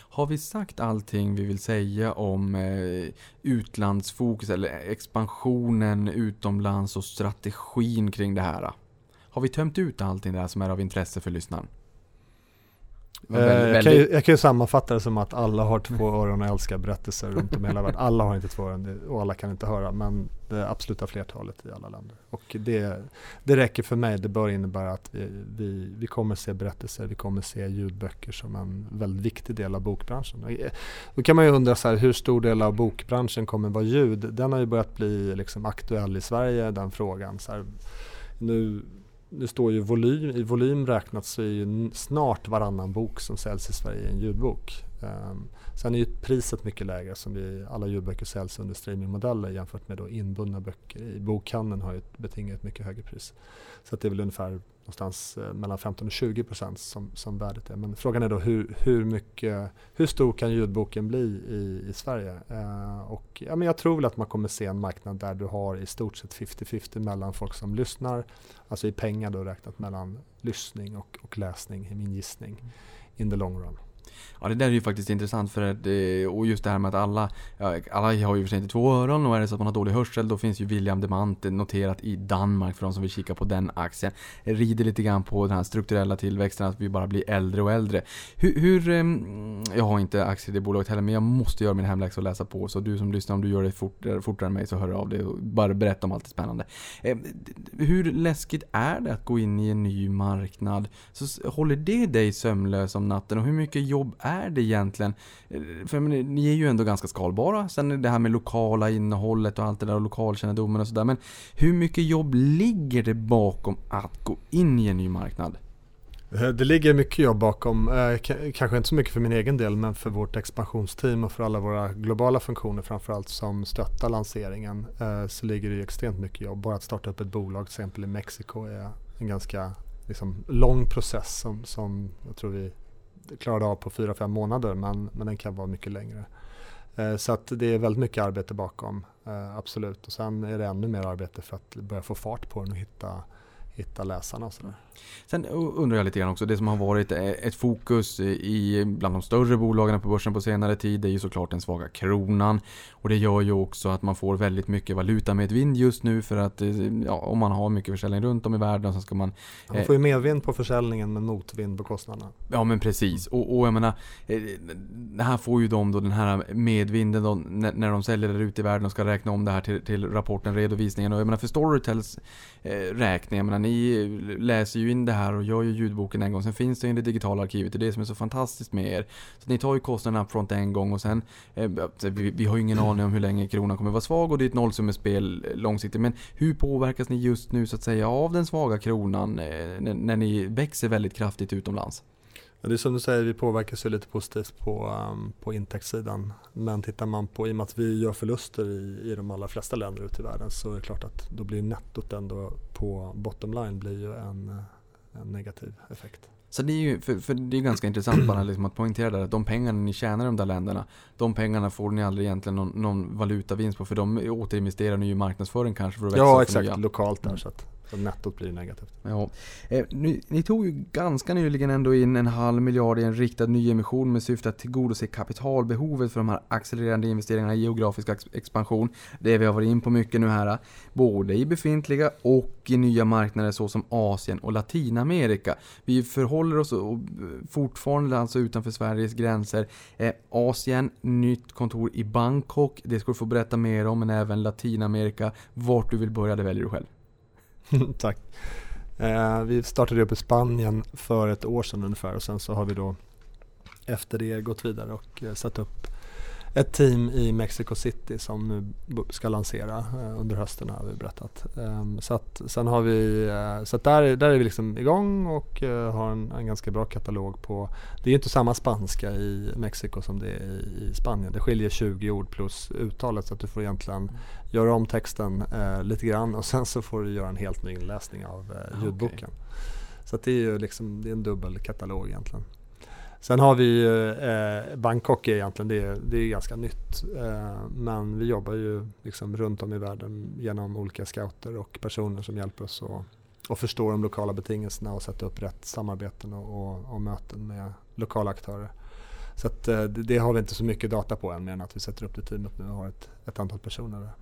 Speaker 3: Har vi sagt allting vi vill säga om eh, utlandsfokus eller expansionen utomlands och strategin kring det här? Har vi tömt ut allting där som är av intresse för lyssnaren?
Speaker 4: Eh, jag, kan ju, jag kan ju sammanfatta det som att alla har två öron och älskar berättelser runt om i hela världen. Alla har inte två öron och alla kan inte höra men det absoluta flertalet i alla länder. Och det, det räcker för mig. Det bör innebära att vi, vi, kommer se berättelser, vi kommer se ljudböcker som en väldigt viktig del av bokbranschen. Eh, Då kan man ju undra så här, hur stor del av bokbranschen kommer vara ljud? Den har ju börjat bli liksom aktuell i Sverige, den frågan. Så här, nu, det står ju volym, i volym räknat så är ju snart varannan bok som säljs i Sverige en ljudbok. Um, sen är ju priset mycket lägre som vi, alla ljudböcker säljs under streamingmodeller jämfört med då inbundna böcker. I bokhandeln har ju betingat ett mycket högre pris. Så att det är väl ungefär någonstans eh, mellan 15 och 20 procent som, som värdet är. Men frågan är då hur, hur, mycket, hur stor kan ljudboken bli i, i Sverige? Eh, och, ja, men jag tror väl att man kommer se en marknad där du har i stort sett 50-50 mellan folk som lyssnar, alltså i pengar då räknat mellan lyssning och, och läsning, i min gissning, in the long run.
Speaker 3: Ja det där är ju faktiskt intressant för att, eh, och just det här med att alla, alla har ju i och för sig inte två öron och är det så att man har dålig hörsel då finns ju William Demant noterat i Danmark för de som vill kika på den aktien. Rider lite grann på den här strukturella tillväxten att vi bara blir äldre och äldre. Hur, hur jag har inte aktier i det bolaget heller men jag måste göra min hemläxa och läsa på så du som lyssnar om du gör det fortare, fortare än mig så hör av dig och bara berätta om allt det spännande. Ehm, hur läskigt är det att gå in i en ny marknad? Så håller det dig sömnlös om natten och hur mycket jobb är det egentligen? Eh, för men, ni är ju ändå ganska skalbara. Sen är det här med lokala innehållet och allt det där och lokalkännedomen och sådär. Men hur mycket jobb ligger det bakom att gå in i en ny marknad?
Speaker 4: Eh, det ligger mycket jobb bakom, eh, kanske inte så mycket för min egen del men för vårt expansionsteam och för alla våra globala funktioner framförallt som stöttar lanseringen så ligger det ju extremt mycket jobb. Bara att starta upp ett bolag till exempel i Mexiko är en ganska liksom, lång process som, som jag tror vi klarade av på fyra fem månader men, men den kan vara mycket längre. Eh, så att det är väldigt mycket arbete bakom, eh, absolut. Och sen är det ännu mer arbete för att börja få fart på den och hitta, hitta läsarna och sådär.
Speaker 3: Sen undrar jag lite grann också, det som har varit eh, ett fokus i bland de större bolagen på börsen på senare tid det är ju såklart den svaga kronan. Och det gör ju också att man får väldigt mycket valutamedvind just nu för att eh, ja, om man har mycket försäljning runt om i världen så ska man
Speaker 4: Man får ju medvind på försäljningen men motvind på kostnaderna.
Speaker 3: Ja men precis. Och, och jag menar, eh, det här får ju de då den här medvinden då, när, de säljer det ute i världen och ska räkna om det här till, till rapporten, redovisningen. Och jag menar för Storytels eh, räkning, jag menar ni läser ju in det här och gör ju ljudboken en gång, sen finns det i det digitala arkivet, det är det som är så fantastiskt med er. Så ni tar ju kostnaderna upfront en gång och sen, eh, alltså, vi, vi har ju ingen aning om hur länge kronan kommer vara svag och det är ett nollsummespel eh, långsiktigt. Men hur påverkas ni just nu så att säga av den svaga kronan eh, när, när ni växer väldigt kraftigt utomlands?
Speaker 4: Ja, det är som du säger, vi påverkas ju lite positivt på, um, på intäktssidan. Men tittar man på, i och med att vi gör förluster i, i de allra flesta länder ute i världen så är det klart att då blir nettot ändå på bottom line blir ju en, en negativ effekt.
Speaker 3: Så det är ju för, för det är ganska [CLEARS THROAT] intressant bara liksom att poängtera där att de pengarna ni tjänar i de där länderna, de pengarna får ni aldrig egentligen någon, någon valutavinst på för de återinvesterar ni ju i marknadsföring kanske för att växa
Speaker 4: Ja exakt, lokalt där så att så nettot blir negativt.
Speaker 3: Ja. Eh, ni, ni tog ju ganska nyligen ändå in en halv miljard i en riktad nyemission med syfte att tillgodose kapitalbehovet för de här accelererande investeringarna i geografisk ex- expansion. Det vi har varit in på mycket nu här. Både i befintliga och i nya marknader såsom Asien och Latinamerika. Vi förhåller oss eh, fortfarande alltså utanför Sveriges gränser. Eh, Asien, nytt kontor i Bangkok. Det ska du få berätta mer om, men även Latinamerika. Vart du vill börja, det väljer du själv. [LAUGHS]
Speaker 4: Tack. Eh, vi startade upp i Spanien för ett år sedan ungefär och sen så har vi då efter det gått vidare och eh, satt upp ett team i Mexico City som nu ska lansera eh, under hösten har vi berättat. Ehm, så att, sen har vi, eh, så där, där är vi liksom igång och eh, har en, en ganska bra katalog på, det är inte samma spanska i Mexiko som det är i, i Spanien. Det skiljer 20 ord plus uttalet så att du får egentligen göra om texten eh, lite grann och sen så får du göra en helt ny inläsning av eh,
Speaker 3: Ah,
Speaker 4: ljudboken. Så att det är ju liksom, det är en dubbel katalog egentligen. Sen har vi ju, eh, Bangkok är egentligen, det, är- det är ganska nytt. Eh, men vi jobbar ju liksom runt om i världen genom olika scouter och personer som hjälper oss att och förstå de lokala betingelserna och sätta upp rätt samarbeten och, och, och möten med lokala aktörer. Så att, eh, det, har vi inte så mycket data på än mer än att vi sätter upp det teamet nu och har ett, ett antal personer där.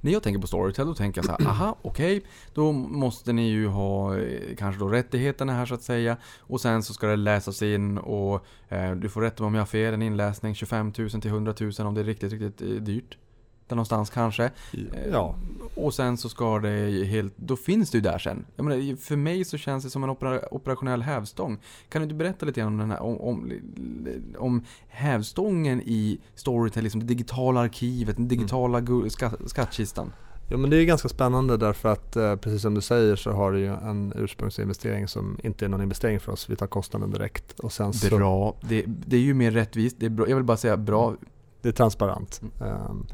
Speaker 3: När jag tänker på Storytel då tänker jag så här, aha, okej, då måste ni ju ha eh, kanske då rättigheterna här så att säga. Och sen så ska det läsas in och eh, du får rätta mig om jag har fel, en inläsning 25 000 till 100 000 om det är riktigt, riktigt eh, dyrt. Där någonstans kanske. Eh,
Speaker 4: Ja,
Speaker 3: Och sen så ska det helt, då finns det ju där sen. Jag menar, för mig så känns det som en opera, operationell hävstång. Kan du inte berätta lite grann om den här, om, om, om hävstången i Storytel, liksom det digitala arkivet, den digitala ska, skattkistan?
Speaker 4: Ja men det är ganska spännande därför att eh, precis som du säger så har du ju en ursprungsinvestering som inte är någon investering för oss. Vi tar kostnaden direkt och sen så
Speaker 3: Bra. Det, det är ju mer rättvist. Det är bra. Jag vill bara säga bra.
Speaker 4: Det är transparent. Ehm,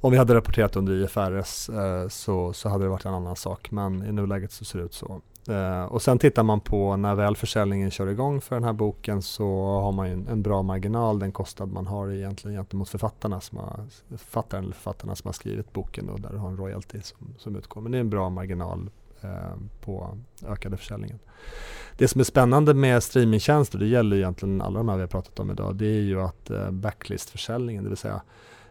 Speaker 4: om vi hade rapporterat under IFRS eh, så, så hade det varit en annan sak men i nuläget så ser det ut så. Eh, och sen tittar man på när väl försäljningen kör igång för den här boken så har man en, en bra marginal. Den kostnad man har egentligen gentemot författarna som har, författaren eller författarna som har skrivit boken och där du har en royalty som, som utgår. Men det är en bra marginal Eh, på ökade försäljningen. Det som är spännande med streamingtjänster, det gäller egentligen alla de här vi har pratat om idag, det är ju att eh, backlistförsäljningen, det vill säga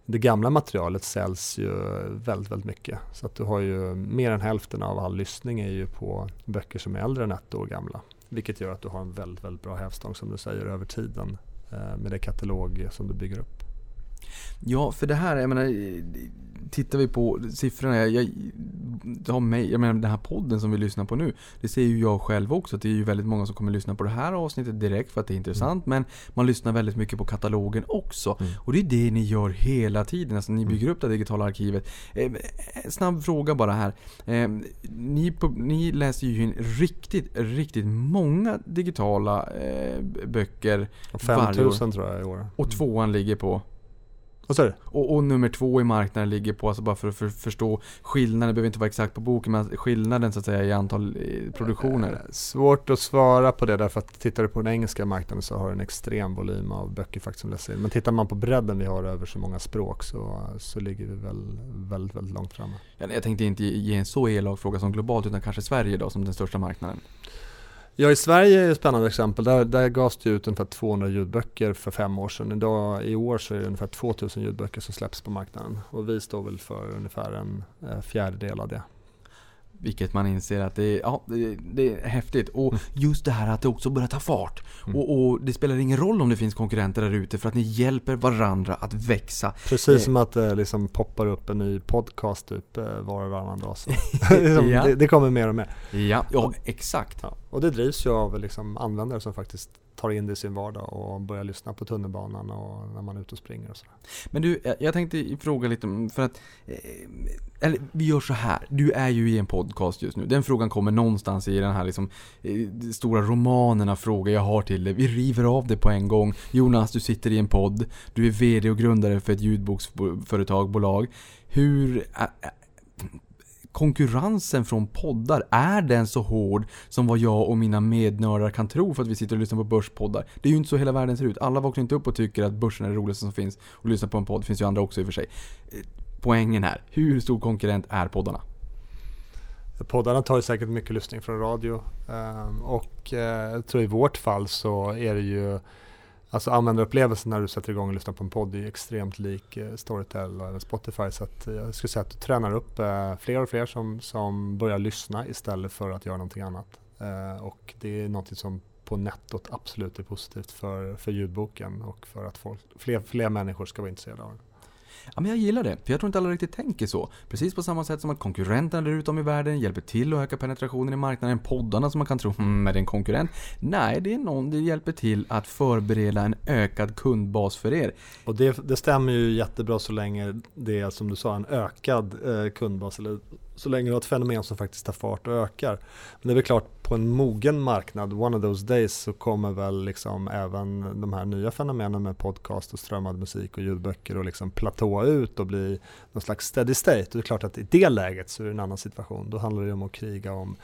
Speaker 4: det gamla materialet säljs ju väldigt, väldigt mycket. Så att du har ju mer än hälften av all lyssning är ju på böcker som är äldre än ett år gamla. Vilket gör att du har en väldigt, väldigt bra hävstång som du säger över tiden eh, med det katalog som du bygger upp.
Speaker 3: Ja, för det här, jag menar, tittar vi på siffrorna, jag, jag, har mig, jag menar den här podden som vi lyssnar på nu, det ser ju jag själv också, att det är ju väldigt många som kommer lyssna på det här avsnittet direkt för att det är intressant, men man lyssnar väldigt mycket på katalogen också.
Speaker 4: Mm.
Speaker 3: Och det är det ni gör hela tiden, alltså ni bygger upp det digitala arkivet. Eh, snabb fråga bara här. Eh, ni, ni läser ju in riktigt, riktigt många digitala eh, böcker varje år.
Speaker 4: 5000 tror jag i år.
Speaker 3: Och tvåan ligger på
Speaker 4: Vad sa du?
Speaker 3: och, och nummer två i marknaden ligger på, alltså bara för att för, förstå skillnaden, det behöver inte vara exakt på boken, men skillnaden så att säga i antal produktioner.
Speaker 4: Eh, Svårt att svara på det därför att tittar du på den engelska marknaden så har du en extrem volym av böcker faktiskt som läses in. Men tittar man på bredden vi har över så många språk så, så ligger vi väl väldigt, väldigt långt framme.
Speaker 3: Jag tänkte inte ge en så elak fråga som globalt, utan kanske Sverige då som den största marknaden.
Speaker 4: Ja, i Sverige är ett spännande exempel. Där, där gavs det ut ungefär 200 ljudböcker för fem år sedan. Idag, I år så är det ungefär 2000 ljudböcker som släpps på marknaden. Och vi står väl för ungefär en eh, fjärdedel av det.
Speaker 3: Vilket man inser att det är, ja, det, det är häftigt. Och just det här att det också börjar ta fart. Och, och det spelar ingen roll om det finns konkurrenter där ute för att ni hjälper varandra att växa.
Speaker 4: Precis
Speaker 3: Eh,
Speaker 4: som att det liksom poppar upp en ny podcast typ eh, var och varannan dag. Så. [LAUGHS] liksom, det, det kommer mer och mer.
Speaker 3: Ja, ja exakt.
Speaker 4: Ja. Och det drivs ju av liksom användare som faktiskt tar in det i sin vardag och börjar lyssna på tunnelbanan och när man är ute och springer och sådär.
Speaker 3: Men du, eh, jag- tänkte fråga lite om- för att... Eh, eller vi gör så här. Du är ju i en podcast just nu. Den frågan kommer någonstans i den här liksom, eh, stora romanen av frågor jag har till dig. Vi river av det på en gång. Jonas, du sitter i en podd. Du är VD och grundare för ett ljudboksföretag, bolag. Hur konkurrensen från poddar, är den så hård som vad jag och mina mednördar kan tro för att vi sitter och lyssnar på börspoddar? Det är ju inte så hela världen ser ut. Alla vaknar inte upp och tycker att börsen är det roligaste som finns och lyssnar på en podd. Det finns ju andra också i och för sig. Eh, poängen här, hur stor konkurrent är poddarna?
Speaker 4: Poddarna tar ju säkert mycket lyssning från radio ehm, och eh, jag tror i vårt fall så är det ju Alltså användarupplevelsen när du sätter igång och lyssnar på en podd är ju extremt lik eh, Storytel och Spotify så att eh, jag skulle säga att du tränar upp eh, fler och fler som, som börjar lyssna istället för att göra någonting annat. Och det är någonting som på nettot absolut är positivt för, för ljudboken och för att folk, fler, fler människor ska vara intresserade av den.
Speaker 3: Ja, men jag gillar det, för jag tror inte alla riktigt tänker så. Precis på samma sätt som att konkurrenterna där ute om i världen hjälper till att öka penetrationen i marknaden. Poddarna som man kan tro, hmm, är det en konkurrent? Nej, det är någon, det hjälper till att förbereda en ökad kundbas för er.
Speaker 4: Och det, det stämmer ju jättebra så länge det är som du sa en ökad eh, kundbas eller så länge du har ett fenomen som faktiskt tar fart och ökar. Men det är väl klart på en mogen marknad, one of those days, så kommer väl liksom även de här nya fenomenen med podcast och strömmad musik och ljudböcker och liksom platåa ut och bli någon slags steady state. Och det är klart att i det läget så är det en annan situation. Då handlar det om att kriga om,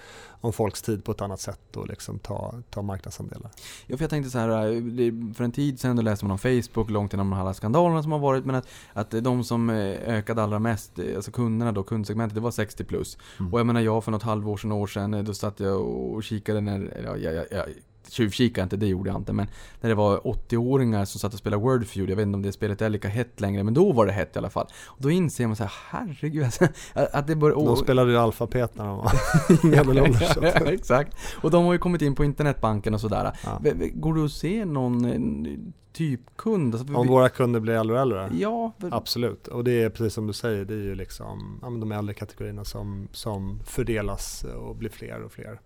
Speaker 4: om folks tid på ett annat sätt och liksom ta, ta marknadsandelar.
Speaker 3: Ja, för jag tänkte så här, för en tid sedan då läste man om Facebook, långt innan de alla skandalerna som har varit, men att, att de som eh, ökade allra mest, eh, alltså kunderna då, kundsegmentet, det var 60 plus.
Speaker 4: Mm.
Speaker 3: Och jag menar jag för något halvår sedan, år sedan, eh, då satt jag och kikade när, ja, jag, jag, tjuvkikade inte, det gjorde jag inte, men när det var 80-åringar som satt och spelade Wordfeud, jag vet inte om det spelet är lika hett längre, men då var det hett i alla fall. Och då inser man så här, herregud, alltså, att det bör...
Speaker 4: De
Speaker 3: och-
Speaker 4: spelade ju alfabet när de var medelålders. [LAUGHS]
Speaker 3: ja,
Speaker 4: att- [LAUGHS]
Speaker 3: exakt. Och de har ju kommit in på internetbanken och sådär.
Speaker 4: Ja.
Speaker 3: Går det att se någon eh, typkund? Alltså,
Speaker 4: Om
Speaker 3: vi-
Speaker 4: våra kunder blir äldre och äldre?
Speaker 3: Ja, för-
Speaker 4: Absolut, och det är precis som du säger, det är ju liksom ja, men de äldre kategorierna som, som fördelas och blir fler och fler.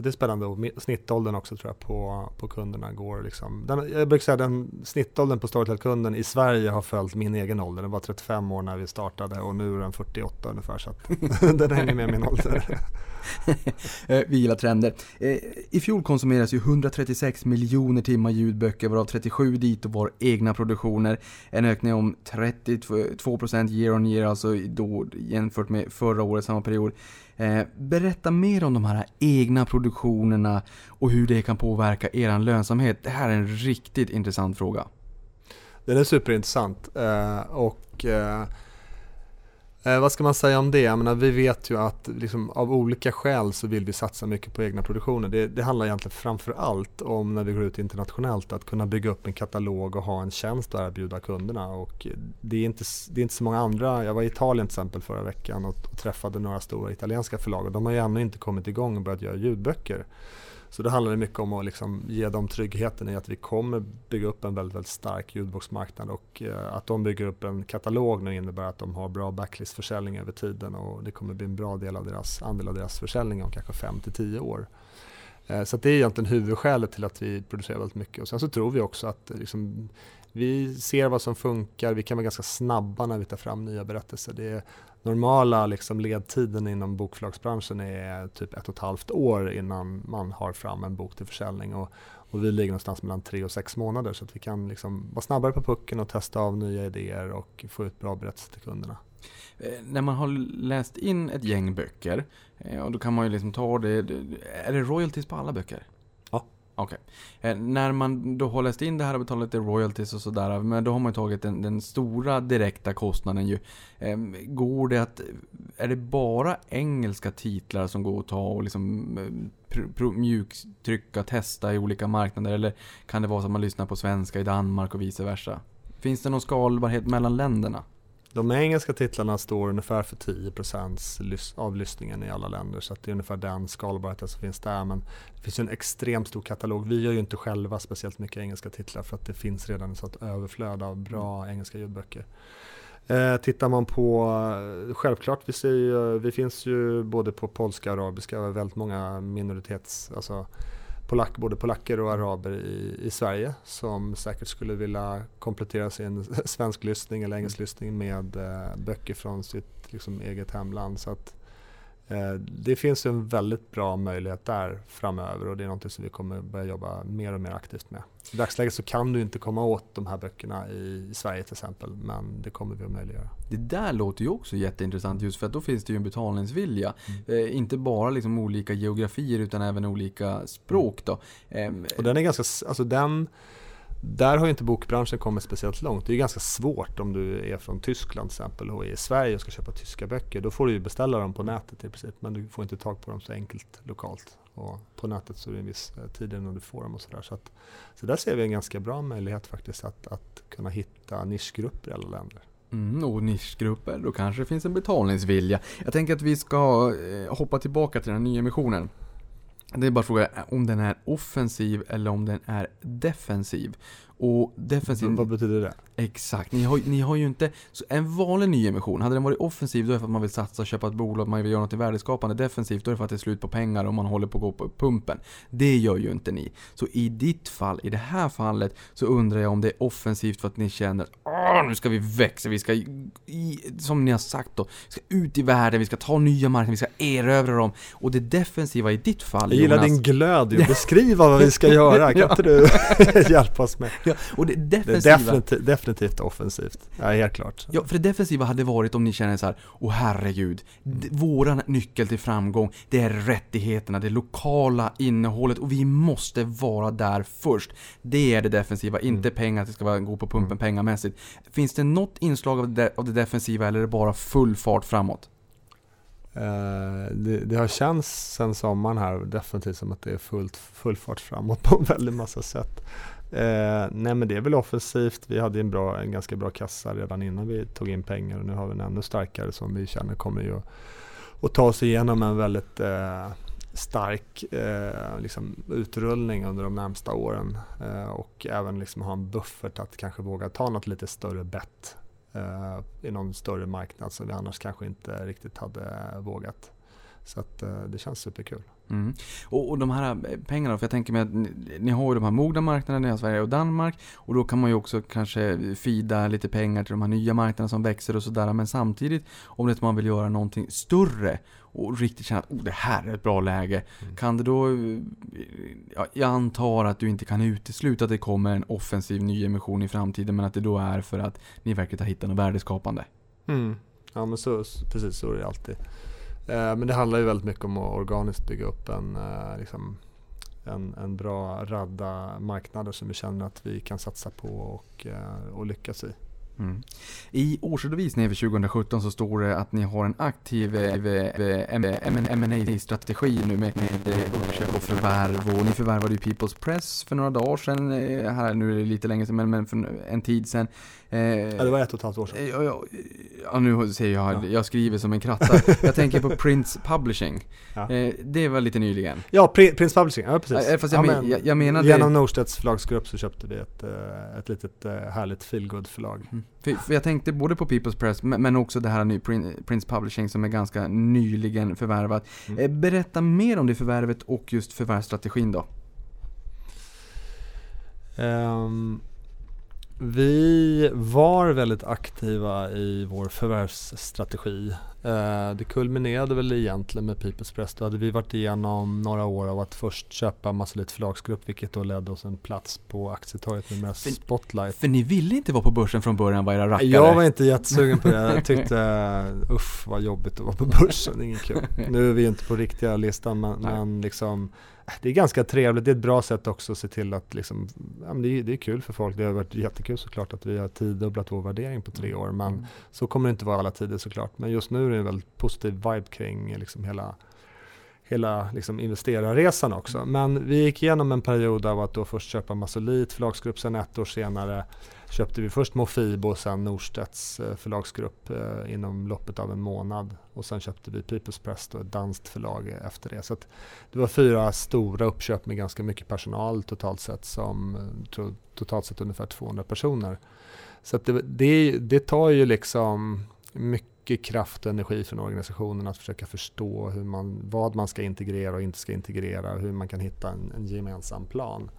Speaker 4: Så det är spännande och snittåldern också tror jag på, på kunderna går liksom, den, jag brukar säga den snittåldern på Storytel-kunden i Sverige har följt min egen ålder. Den var 35 år när vi startade och nu är den 48 ungefär så att [LAUGHS] den hänger med min ålder. [LAUGHS]
Speaker 3: Eh, vi gillar trender. Eh, I fjol konsumeras ju 136 miljoner timmar ljudböcker varav 37 dit och var egna produktioner. En ökning om 32% year on year, alltså då jämfört med förra året samma period. Eh, berätta mer om de här egna produktionerna och hur det kan påverka er lönsamhet. Det här är en riktigt intressant fråga.
Speaker 4: Den är superintressant eh, och eh, eh, vad ska man säga om det? Jag menar, vi vet ju att liksom, av olika skäl så vill vi satsa mycket på egna produktioner. Det, det handlar egentligen framför allt om när vi går ut internationellt att kunna bygga upp en katalog och ha en tjänst att erbjuda kunderna. Och det, är inte, det är inte så många andra. Jag var i Italien till exempel förra veckan och, och träffade några stora italienska förlag och de har ju ännu inte kommit igång och börjat göra ljudböcker. Så det handlar mycket om att liksom ge dem tryggheten i att vi kommer bygga upp en väldigt, väldigt stark ljudboksmarknad och eh, att de bygger upp en katalog nu innebär att de har bra backlistförsäljning över tiden och det kommer bli en bra del av deras, andel av deras försäljning om kanske 5 till 10 år. Eh, så att det är egentligen huvudskälet till att vi producerar väldigt mycket och sen så tror vi också att eh, liksom, vi ser vad som funkar, vi kan vara ganska snabba när vi tar fram nya berättelser. Det är normala liksom, ledtiden inom bokförlagsbranschen är typ ett och ett halvt år innan man har fram en bok till försäljning. Och, och vi ligger någonstans mellan tre och sex månader så att vi kan liksom vara snabbare på pucken och testa av nya idéer och få ut bra berättelser till kunderna.
Speaker 3: Eh, när man har läst in ett gäng böcker, eh, och då kan man ju liksom ta det, är det royalties på alla böcker? Okej. Okay. Eh, När man då har läst in det här och betalat lite royalties och sådär, men då har man ju tagit den, den stora direkta kostnaden ju. Eh, Går det att, är det bara engelska titlar som går att ta och liksom eh, pr- pr- mjuktrycka, testa i olika marknader? Eller kan det vara så att man lyssnar på svenska i Danmark och vice versa? Finns det någon skalbarhet mellan länderna?
Speaker 4: De engelska titlarna står ungefär för 10% av lyssningen i alla länder så att det är ungefär den skalbarheten som finns där. Men det finns ju en extremt stor katalog. Vi gör ju inte själva speciellt mycket engelska titlar för att det finns redan ett överflöd av bra engelska ljudböcker. Eh, tittar man på, självklart, vi, ju, vi finns ju både på polska och arabiska, väldigt många minoritets, alltså polack, både polacker och araber i, i Sverige som säkert skulle vilja komplettera sin [LAUGHS] svensk lyssning eller engelsk lyssning med eh, böcker från sitt liksom, eget hemland. Så att, eh, det finns en väldigt bra möjlighet där framöver och det är något som vi kommer börja jobba mer och mer aktivt med. I dagsläget så kan du inte komma åt de här böckerna i, Sverige till exempel, men det kommer vi att möjliggöra.
Speaker 3: Det där låter ju också jätteintressant just för att då finns det ju en betalningsvilja. Mm. Eh, inte bara liksom olika geografier utan även olika språk då.
Speaker 4: Eh, och den är ganska, alltså den där har ju inte bokbranschen kommit speciellt långt. Det är ganska svårt om du är från Tyskland till exempel och är i Sverige och ska köpa tyska böcker. Då får du ju beställa dem på nätet i princip men du får inte tag på dem så enkelt lokalt. Och på nätet så är det en viss eh, tid innan du får dem och sådär. Så, att, så där ser vi en ganska bra möjlighet faktiskt att, att kunna hitta nischgrupper i alla länder.
Speaker 3: Mm, och nischgrupper, då kanske det finns en betalningsvilja. Jag tänker att vi ska eh, hoppa tillbaka till den nya nyemissionen. Det är bara fråga eh, om den är offensiv eller om den är defensiv. Och defensiv...
Speaker 4: Vad betyder det?
Speaker 3: Exakt. Ni har, ni har ju inte... Så en vanlig nyemission, hade den varit offensiv då är det för att man vill satsa, köpa ett bolag, man vill göra något värdeskapande. Defensivt då är det för att det är slut på pengar och man håller på att gå på pumpen. Det gör ju inte ni. Så i ditt fall, i det här fallet, så undrar jag om det är offensivt för att ni känner att nu ska vi växa, vi ska, i, som ni har sagt då, vi ska ut i världen, vi ska ta nya marknader, vi ska erövra dem. Och det defensiva i ditt fall,
Speaker 4: Jag gillar
Speaker 3: Jonas,
Speaker 4: din glöd ju, [LAUGHS] beskriva vad vi ska göra, kan inte du [LAUGHS] hjälpa oss med?
Speaker 3: Ja, och det defensiva...
Speaker 4: Det definitivt, offensivt. Ja, helt klart.
Speaker 3: Ja, för det defensiva hade varit om ni känner så här, åh herregud, d- våran nyckel till framgång, det är rättigheterna, det lokala innehållet och vi måste vara där först. Det är det defensiva, inte pengar, att det ska vara, gå på pumpen pengamässigt. Finns det något inslag av det, av det defensiva eller är det bara full fart framåt?
Speaker 4: Eh, det, det har känts sen sommaren här definitivt som att det är fullt, full fart framåt på en väldigt massa sätt. Eh, nej men det är väl offensivt. Vi hade en, bra, en ganska bra kassa redan innan vi tog in pengar och nu har vi en ännu starkare som vi känner kommer ju att ta oss igenom en väldigt eh, stark eh, liksom utrullning under de närmsta åren eh, och även liksom ha en buffert att kanske våga ta något lite större bett eh, i någon större marknad som vi annars kanske inte riktigt hade vågat. Så att, eh, det känns superkul.
Speaker 3: Mm. Och, och de här eh, pengarna, för jag tänker mig att ni, ni har ju de här mogna marknaderna, ni har Sverige och Danmark. Och då kan man ju också kanske fida lite pengar till de här nya marknaderna som växer och sådär. Men samtidigt, om det är att man vill göra någonting större och riktigt känna att oh, det här är ett bra läge.
Speaker 4: Mm.
Speaker 3: Kan det då... eh, Ja, jag antar att du inte kan utesluta att det kommer en offensiv nyemission i framtiden, men att det då är för att ni verkligen har hittat något värdeskapande.
Speaker 4: Mm. Ja men så, så- precis så är det alltid. Eh, men det handlar ju väldigt mycket om att organiskt bygga upp en, eh, liksom, en, en bra radda marknader som vi känner att vi kan satsa på och, eh, och lyckas i.
Speaker 3: Mm. I årsredovisningen för 2017 så står det att ni har en aktiv ma strategi nu med, med uppköp och förvärv. Och ni förvärvade ju People's Press för några dagar sedan. Här, nu är det lite länge sedan, men, men för en tid sedan. Eh,
Speaker 4: Ja, det var ett och ett halvt år sedan.
Speaker 3: Eh, Ja, ja, ja, nu säger jag,
Speaker 4: Ja.
Speaker 3: jag skriver som en kratta. Jag tänker på Prince Publishing.
Speaker 4: Ja.
Speaker 3: Eh, det var lite nyligen.
Speaker 4: Ja, Pri- Prince Publishing, ja precis.
Speaker 3: Eh, fast jag
Speaker 4: ja,
Speaker 3: men- jag- jag menade-
Speaker 4: Genom Norstedts förlagsgrupp så köpte vi ett, eh, ett litet eh, härligt feelgood förlag.
Speaker 3: Mm. För, för jag tänkte både på People's Press, men, också det här ny Prin- Prince Publishing som är ganska nyligen förvärvat.
Speaker 4: Mm.
Speaker 3: Berätta mer om det förvärvet och just förvärvsstrategin då.
Speaker 4: Ehm, vi var väldigt aktiva i vår förvärvsstrategi. Eh, det kulminerade väl egentligen med People's Press. Då hade vi varit igenom några år av att först köpa Massolit förlagsgrupp vilket då ledde oss en plats på aktietorget med
Speaker 3: För-
Speaker 4: spotlight.
Speaker 3: För ni ville inte vara på börsen från början, var era rackare?
Speaker 4: Jag var inte jättesugen på det. Jag tyckte usch vad jobbigt att vara på börsen, inget kul. Nu är vi inte på riktiga listan men, men liksom det är ganska trevligt, det är ett bra sätt också att se till att liksom, ja, det, är, det är kul för folk. Det har varit jättekul såklart att vi har tiodubblat vår värdering på tre år men
Speaker 3: Mm.
Speaker 4: så kommer det inte vara alla tider såklart. Men just nu är det en väldigt positiv vibe kring liksom hela, hela liksom, investerarresan också. Men vi gick igenom en period av att då först köpa Massolit förlagsgrupp, sen ett år senare köpte vi först Mofibo och sen Norstedts eh, förlagsgrupp eh, inom loppet av en månad. Och sen köpte vi People's Press, då, ett danskt förlag eh, efter det. Så det var fyra stora uppköp med ganska mycket personal totalt sett, som totalt sett ungefär 200 personer. Så det, det, det tar ju liksom mycket kraft och energi från organisationen att försöka förstå hur man, vad man ska integrera och inte ska integrera och hur man kan hitta en, en gemensam plan.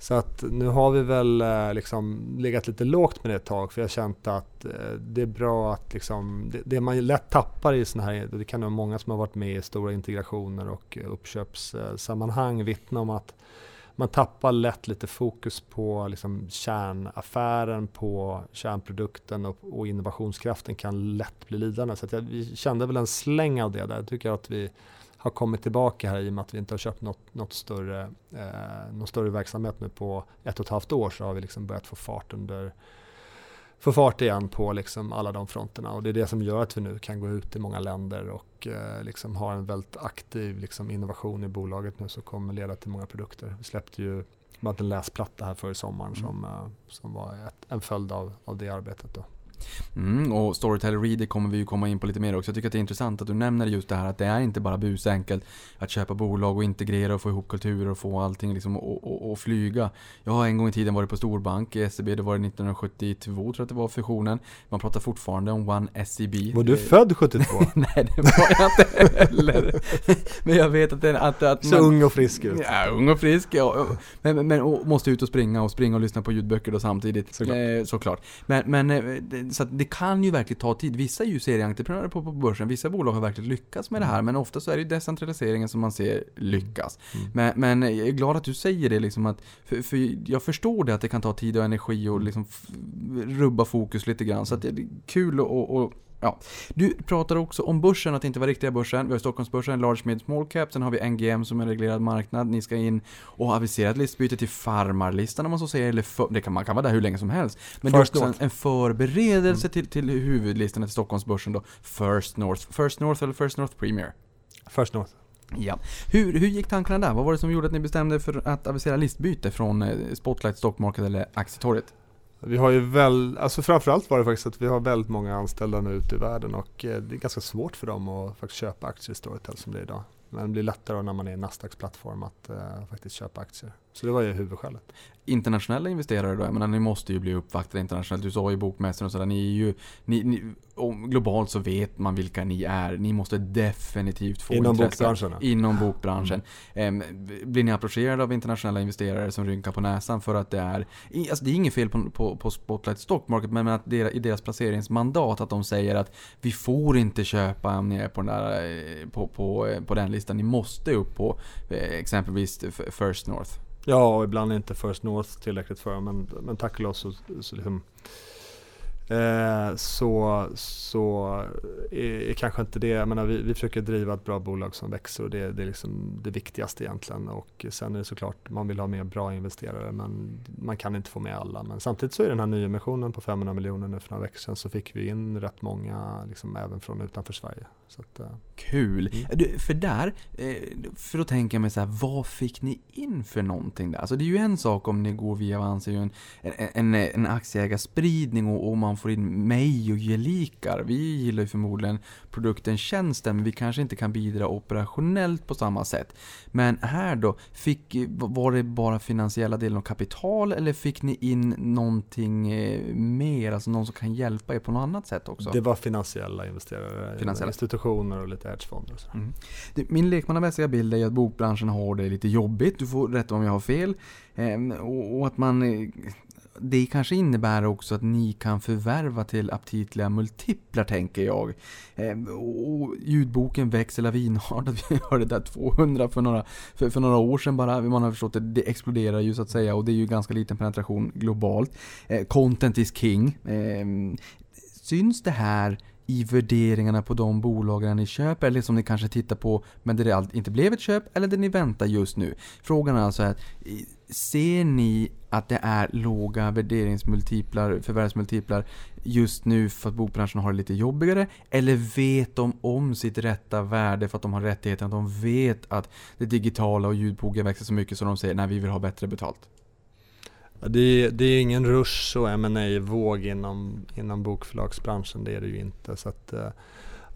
Speaker 4: Så att nu har vi väl eh, liksom legat lite lågt med det ett tag för jag har känt att eh, det är bra att liksom, det, det man lätt tappar i sådana här, det kan vara många som har varit med i stora integrationer och eh, uppköpssammanhang vittna om att man tappar lätt lite fokus på liksom kärnaffären, på kärnprodukten och, och innovationskraften kan lätt bli lidande. Så jag, vi kände väl en släng av det där. Jag tycker att vi har kommit tillbaka här i och med att vi inte har köpt något, något större, eh, någon större verksamhet nu på ett och ett halvt år så har vi liksom börjat få fart under få fart igen på liksom alla de fronterna och det är det som gör att vi nu kan gå ut i många länder och eh, liksom ha en väldigt aktiv liksom innovation i bolaget nu som kommer leda till många produkter. Vi släppte ju en läsplatta här förra sommaren mm. som, eh, som var ett, en följd av, av det arbetet. Då.
Speaker 3: Mm, och Storyteller Reader kommer vi ju komma in på lite mer också. Jag tycker att det är intressant att du nämner just det här att det är inte bara busenkelt att köpa bolag och integrera och få ihop kulturer och få allting liksom och, och, och flyga. Jag har en gång i tiden varit på storbank i SEB, det var det 1972 tror jag att det var fusionen. Man pratar fortfarande om One SEB.
Speaker 4: Var du född 72? [LAUGHS]
Speaker 3: Nej det var jag inte heller. [LAUGHS] Men jag vet att, det, att, att
Speaker 4: Så ung och frisk ut.
Speaker 3: Ja, ung och frisk. Ja, men, men, men måste ut och springa och springa och lyssna på ljudböcker då samtidigt. Såklart. Eh, såklart. Men, men eh, så det kan ju verkligen ta tid. Vissa är ju serieentreprenörer på, på börsen, vissa bolag har verkligen lyckats med det här, men ofta så är det decentraliseringen som man ser lyckas. Mm. Men, men, jag är glad att du säger det, liksom att, för, för jag förstår det att det kan ta tid och energi och liksom rubba fokus lite grann. Så det är kul att Ja. Du pratar också om börsen, att det inte var riktiga börsen. Vi har Stockholmsbörsen, Large Mid Small Cap. Sen har vi NGM som är en reglerad marknad. Ni ska in och ha aviserat listbyte till farmarlistan om man så säger. Eller för, det kan, man kan vara där hur länge som helst. Men First det är också en, en förberedelse mm. till, till huvudlistan till Stockholmsbörsen då. First North. First North eller First North Premier?
Speaker 4: First North.
Speaker 3: Ja. Hur, hur gick tankarna där? Vad var det som gjorde att ni bestämde för att avisera listbyte från eh, Spotlight Stock Market eller Aktietorget?
Speaker 4: Vi har ju väl, alltså framförallt var det faktiskt att vi har väldigt många anställda nu ute i världen och eh, det är ganska svårt för dem att faktiskt köpa aktier i Storytel som det är idag. Men det blir lättare när man är en Nasdaqs plattform att uh, faktiskt köpa aktier. Så det var ju huvudskälet.
Speaker 3: Internationella investerare då? Jag menar, ni måste ju bli uppvaktade internationellt. Du sa ju bokmässan och sådär. Ni är ju, ni, ni, globalt så vet man vilka ni är. Ni måste definitivt få
Speaker 4: Inom
Speaker 3: intresse.
Speaker 4: bokbranschen?
Speaker 3: Inom bokbranschen. Mm. blir ni approcherade av internationella investerare som rynkar på näsan för att det är... Alltså det är inget fel på, på, på Spotlight Stock Market, men att i deras placeringsmandat att de säger att vi får inte köpa om ni är på den, där, eh, på, på, eh, på den listan. Ni måste upp på eh, exempelvis First North.
Speaker 4: Ja, och ibland är inte First North tillräckligt för men, men tack och lov så, så liksom, Eh, så, så är, är, kanske inte det, jag menar, vi, vi försöker driva ett bra bolag som växer och det, det är liksom det viktigaste egentligen. Och sen är det såklart, man vill ha med bra investerare men man kan inte få med alla. Men samtidigt så är den här nyemissionen på 500 miljoner nu för några veckor sedan så fick vi in rätt många liksom, även från utanför Sverige. Att, eh.
Speaker 3: Kul! Mm. Du, för där, eh, för då tänker jag mig så här, vad fick ni in för någonting där? Alltså det är ju en sak om ni går via Avanza, en, en, en aktieägarspridning och, och man får in mig och gelikar. Vi gillar ju förmodligen produkten, tjänsten, men vi kanske inte kan bidra operationellt på samma sätt. Men här då, fick, var det bara finansiella delen av kapital eller fick ni in någonting eh, mer, alltså någon som kan hjälpa er på något annat sätt också?
Speaker 4: Det var finansiella investerare, finansiella. institutioner och lite hedgefonder. Och
Speaker 3: mm. Min lekmannamässiga bild är att bokbranschen har det lite jobbigt, du får rätta om jag har fel. Ehm, och att man eh, det kanske innebär också att ni kan förvärva till aptitliga multiplar tänker jag. Eh, och ljudboken växer lavinartat. [LAUGHS] Vi hörde där 200 för några, för, för, några år sedan bara. Man har förstått att det exploderar ju så att säga och det är ju ganska liten penetration globalt. Eh, Content is king. Ehm, syns det här i värderingarna på de bolagen ni köper eller som ni kanske tittar på men där det inte blev ett köp eller där ni väntar just nu. Frågan är alltså att ser ni att det är låga värderingsmultiplar, förvärvsmultiplar just nu för att bokbranschen har det lite jobbigare? Eller vet de om sitt rätta värde för att de har rättigheten? Att de vet att det digitala och ljudboken växer så mycket så de säger nej vi vill ha bättre betalt?
Speaker 4: Det är, det är ingen rush och ma våg inom, inom bokförlagsbranschen, det är det ju inte. Så att, eh,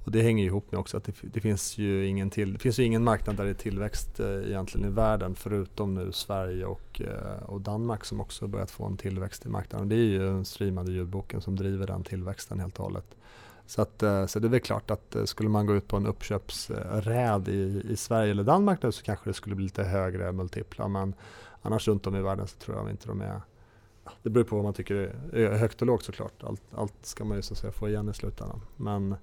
Speaker 4: och det hänger ihop med också att det, det, finns ju ingen till, det finns ju ingen marknad där det är tillväxt eh, egentligen i världen förutom nu Sverige och, eh, och Danmark som också börjat få en tillväxt i marknaden. Det är ju den streamade ljudboken som driver den tillväxten helt och hållet. Så, att, eh, så det är väl klart att skulle man gå ut på en uppköpsräd i, i Sverige eller Danmark nu så kanske det skulle bli lite högre multiplar men annars runt om i världen så tror jag inte de är det beror på vad man tycker är högt och lågt såklart. Allt, allt ska man ju så att säga få igen i slutändan. Men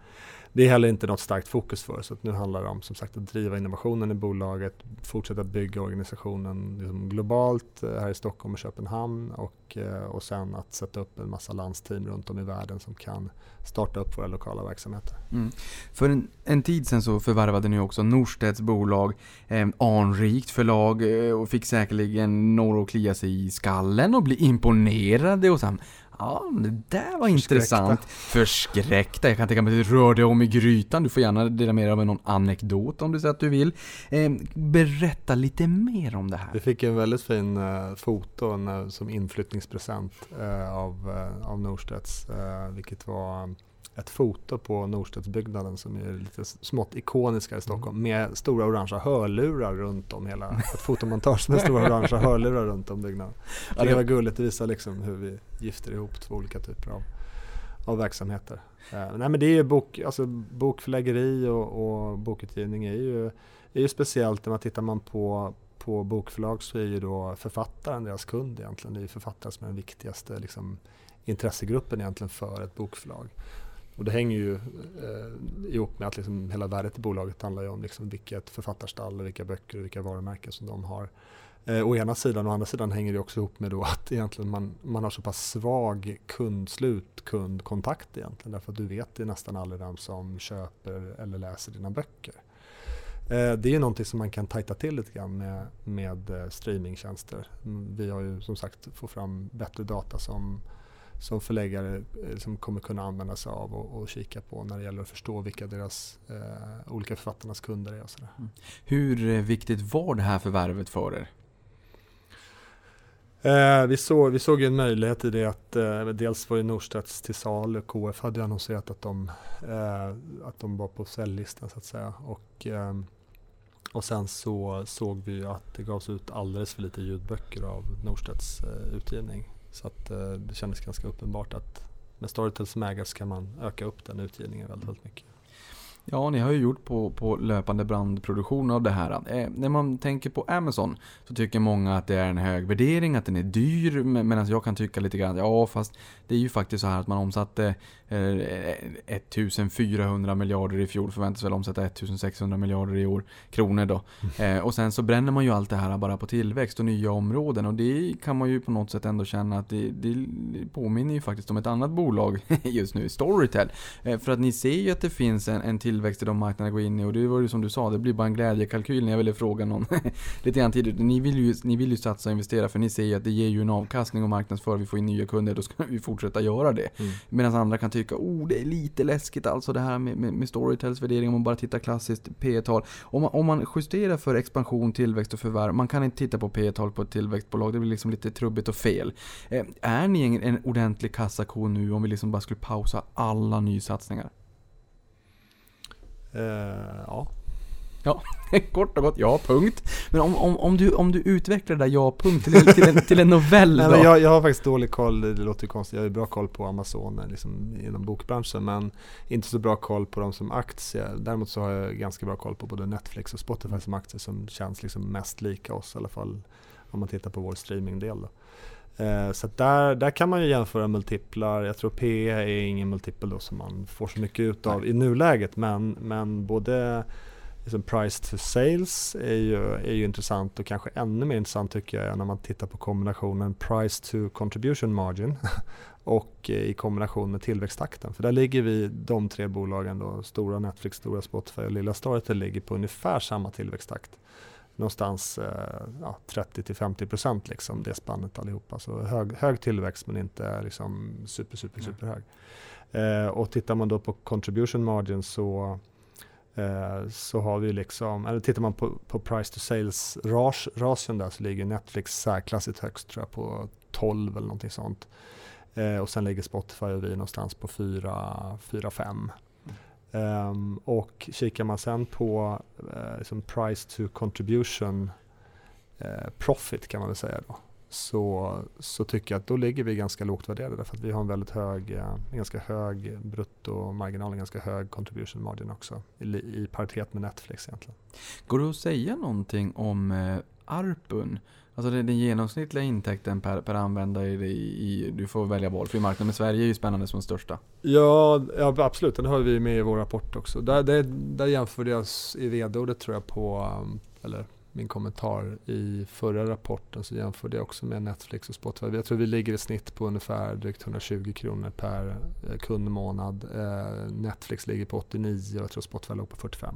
Speaker 4: det är heller inte något starkt fokus för oss. Nu handlar det om som sagt att driva innovationen i bolaget, fortsätta bygga organisationen liksom globalt eh, här i Stockholm och Köpenhamn och, eh, och sen att sätta upp en massa landsteam runt om i världen som kan starta upp våra lokala verksamheter. Mm.
Speaker 3: För en, en, tid sedan så förvärvade ni också Norstedts bolag, eh, anrikt förlag eh, och fick säkerligen några att klia sig i skallen och bli imponerade och sen Ja, det där var intressant. Förskräckta. Jag kan tänka mig att det rör dig om i grytan. Du får gärna dela med dig av någon anekdot om du säger att du vill. Eh, berätta lite mer om det här.
Speaker 4: Vi fick en väldigt fin eh, foto när, som inflyttningspresent eh, av, eh, av Norstedts, eh, vilket var ett foto på Norstedtsbyggnaden som är lite smått ikoniska i Stockholm mm. med stora orangea hörlurar runt om hela, ett fotomontage med stora orangea [LAUGHS] hörlurar runt om byggnaden. Ja, det var gulligt, det visar liksom hur vi gifter ihop två olika typer av, av verksamheter. Uh, nej men det är ju bok, alltså bokförläggeri och, och bokutgivning är ju, är ju speciellt när man tittar man på på bokförlag så är ju då författaren deras kund egentligen. Det är författaren som är den viktigaste liksom, intressegruppen egentligen för ett bokförlag. Och det hänger ju eh, ihop med att liksom hela värdet i bolaget handlar ju om liksom vilket författarstall, vilka böcker och vilka varumärken som de har. Eh, å ena sidan, och å andra sidan hänger det också ihop med då att egentligen man, man har så pass svag kundslut, kundkontakt egentligen. Därför att du vet ju nästan aldrig vem som köper eller läser dina böcker. Eh, det är ju någonting som man kan tajta till lite grann med, med eh, streamingtjänster. Mm, vi har ju som sagt fått fram bättre data som som förläggare eh, liksom kommer kunna använda sig av och, och, kika på när det gäller att förstå vilka deras eh, olika författarnas kunder är. Och sådär. Mm.
Speaker 3: Hur viktigt var det här förvärvet för er?
Speaker 4: Eh, vi, såg, vi såg en möjlighet i det att eh, dels var ju Norstedts till salu, KF hade annonserat att de, eh, att de var på säljlistan så att säga. Och, eh, och sen så såg vi att det gavs ut alldeles för lite ljudböcker av Norstedts eh, utgivning. Så att, eh, det kändes ganska uppenbart att med Storytel som ägare så kan man öka upp den utgivningen väldigt, väldigt mycket.
Speaker 3: Ja, ni har ju gjort på, på löpande brandproduktion av det här. Eh, när man tänker på Amazon så tycker många att det är en hög värdering, att den är dyr. Medan jag kan tycka lite grann, ja fast det är ju faktiskt så här att man omsatte eh, 1400 miljarder i fjol, förväntas väl omsätta 1600 miljarder i år, kronor då. Mm. Eh, och sen så bränner man ju allt det här bara på tillväxt och nya områden. Och det kan man ju på något sätt ändå känna att det, det påminner ju faktiskt om ett annat bolag [LAUGHS] just nu, Storytel. Eh, för att ni ser ju att det finns en, en tillväxt i de marknader går in i och det var ju som du sa, det blir bara en glädjekalkyl när jag ville fråga någon [LAUGHS] lite grann tidigare. Ni vill, ju, ni vill ju satsa och investera för ni ser ju att det ger ju en avkastning och marknadsför, vi får in nya kunder, då ska vi fortsätta göra det. Mm. Medan andra kan tycka, oh det är lite läskigt alltså det här med, med, med Storytels värdering om man bara tittar klassiskt P tal om man, om man justerar för expansion, tillväxt och förvärv, man kan inte titta på P tal på ett tillväxtbolag, det blir liksom lite trubbigt och fel. Eh, är ni en, en ordentlig kassako nu om vi liksom bara skulle pausa alla nysatsningar?
Speaker 4: Uh, ja.
Speaker 3: Ja, [LAUGHS] kort och gott ja, punkt. Men om, om, om, du, om du utvecklar det där ja, punkt till, till, en, till en novell då?
Speaker 4: Nej, jag, jag har faktiskt dålig koll, det låter ju konstigt, jag har ju bra koll på Amazon liksom, inom bokbranschen men inte så bra koll på dem som aktie. Däremot så har jag ganska bra koll på både Netflix och Spotify som aktier som känns liksom mest lika oss i alla fall om man tittar på vår streamingdel. Då. Eh, så där, där kan man ju jämföra multiplar. Jag tror PE är ingen multipel då som man får så mycket ut av i nuläget. Men, men både liksom price to sales är ju, är ju intressant och kanske ännu mer intressant tycker jag när man tittar på kombinationen price to contribution margin [LAUGHS] och eh, i kombination med tillväxttakten. För där ligger vi, de tre bolagen då, stora Netflix, stora Spotify och lilla Storytel ligger på ungefär samma tillväxttakt. Någonstans eh, ja, 30-50% liksom det spannet allihopa. Så hög, hög tillväxt men inte liksom super, super, super hög. Eh, och tittar man då på contribution margin så Eh, så har vi liksom, eller tittar man på, på price to sales ration där så ligger Netflix särklassigt högst tror jag på 12 eller någonting sånt. Eh, och sen ligger Spotify och vi någonstans på 4-5. Um, ehm, och kikar man sen på eh, liksom price to contribution eh, profit kan man väl säga då. Så, så tycker jag att då ligger vi ganska lågt värderade därför att vi har en väldigt hög, uh, ganska hög bruttomarginal, en ganska hög contribution margin också i, i paritet med Netflix egentligen.
Speaker 3: Går det att säga någonting om ARPUN? Alltså den genomsnittliga intäkten per, per användare i, i, du får välja valfri marknad, men Sverige är ju spännande som den största.
Speaker 4: Ja, ja absolut, den har vi med i vår rapport också. Där, där, där jämförde jag i vd-ordet tror jag på, um, eller min kommentar i förra rapporten så jämförde jag också med Netflix och Spotify. Jag tror vi ligger i snitt på ungefär drygt 120 kronor per eh, kundmånad. Eh, Netflix ligger på 89 och jag tror Spotify låg på 45.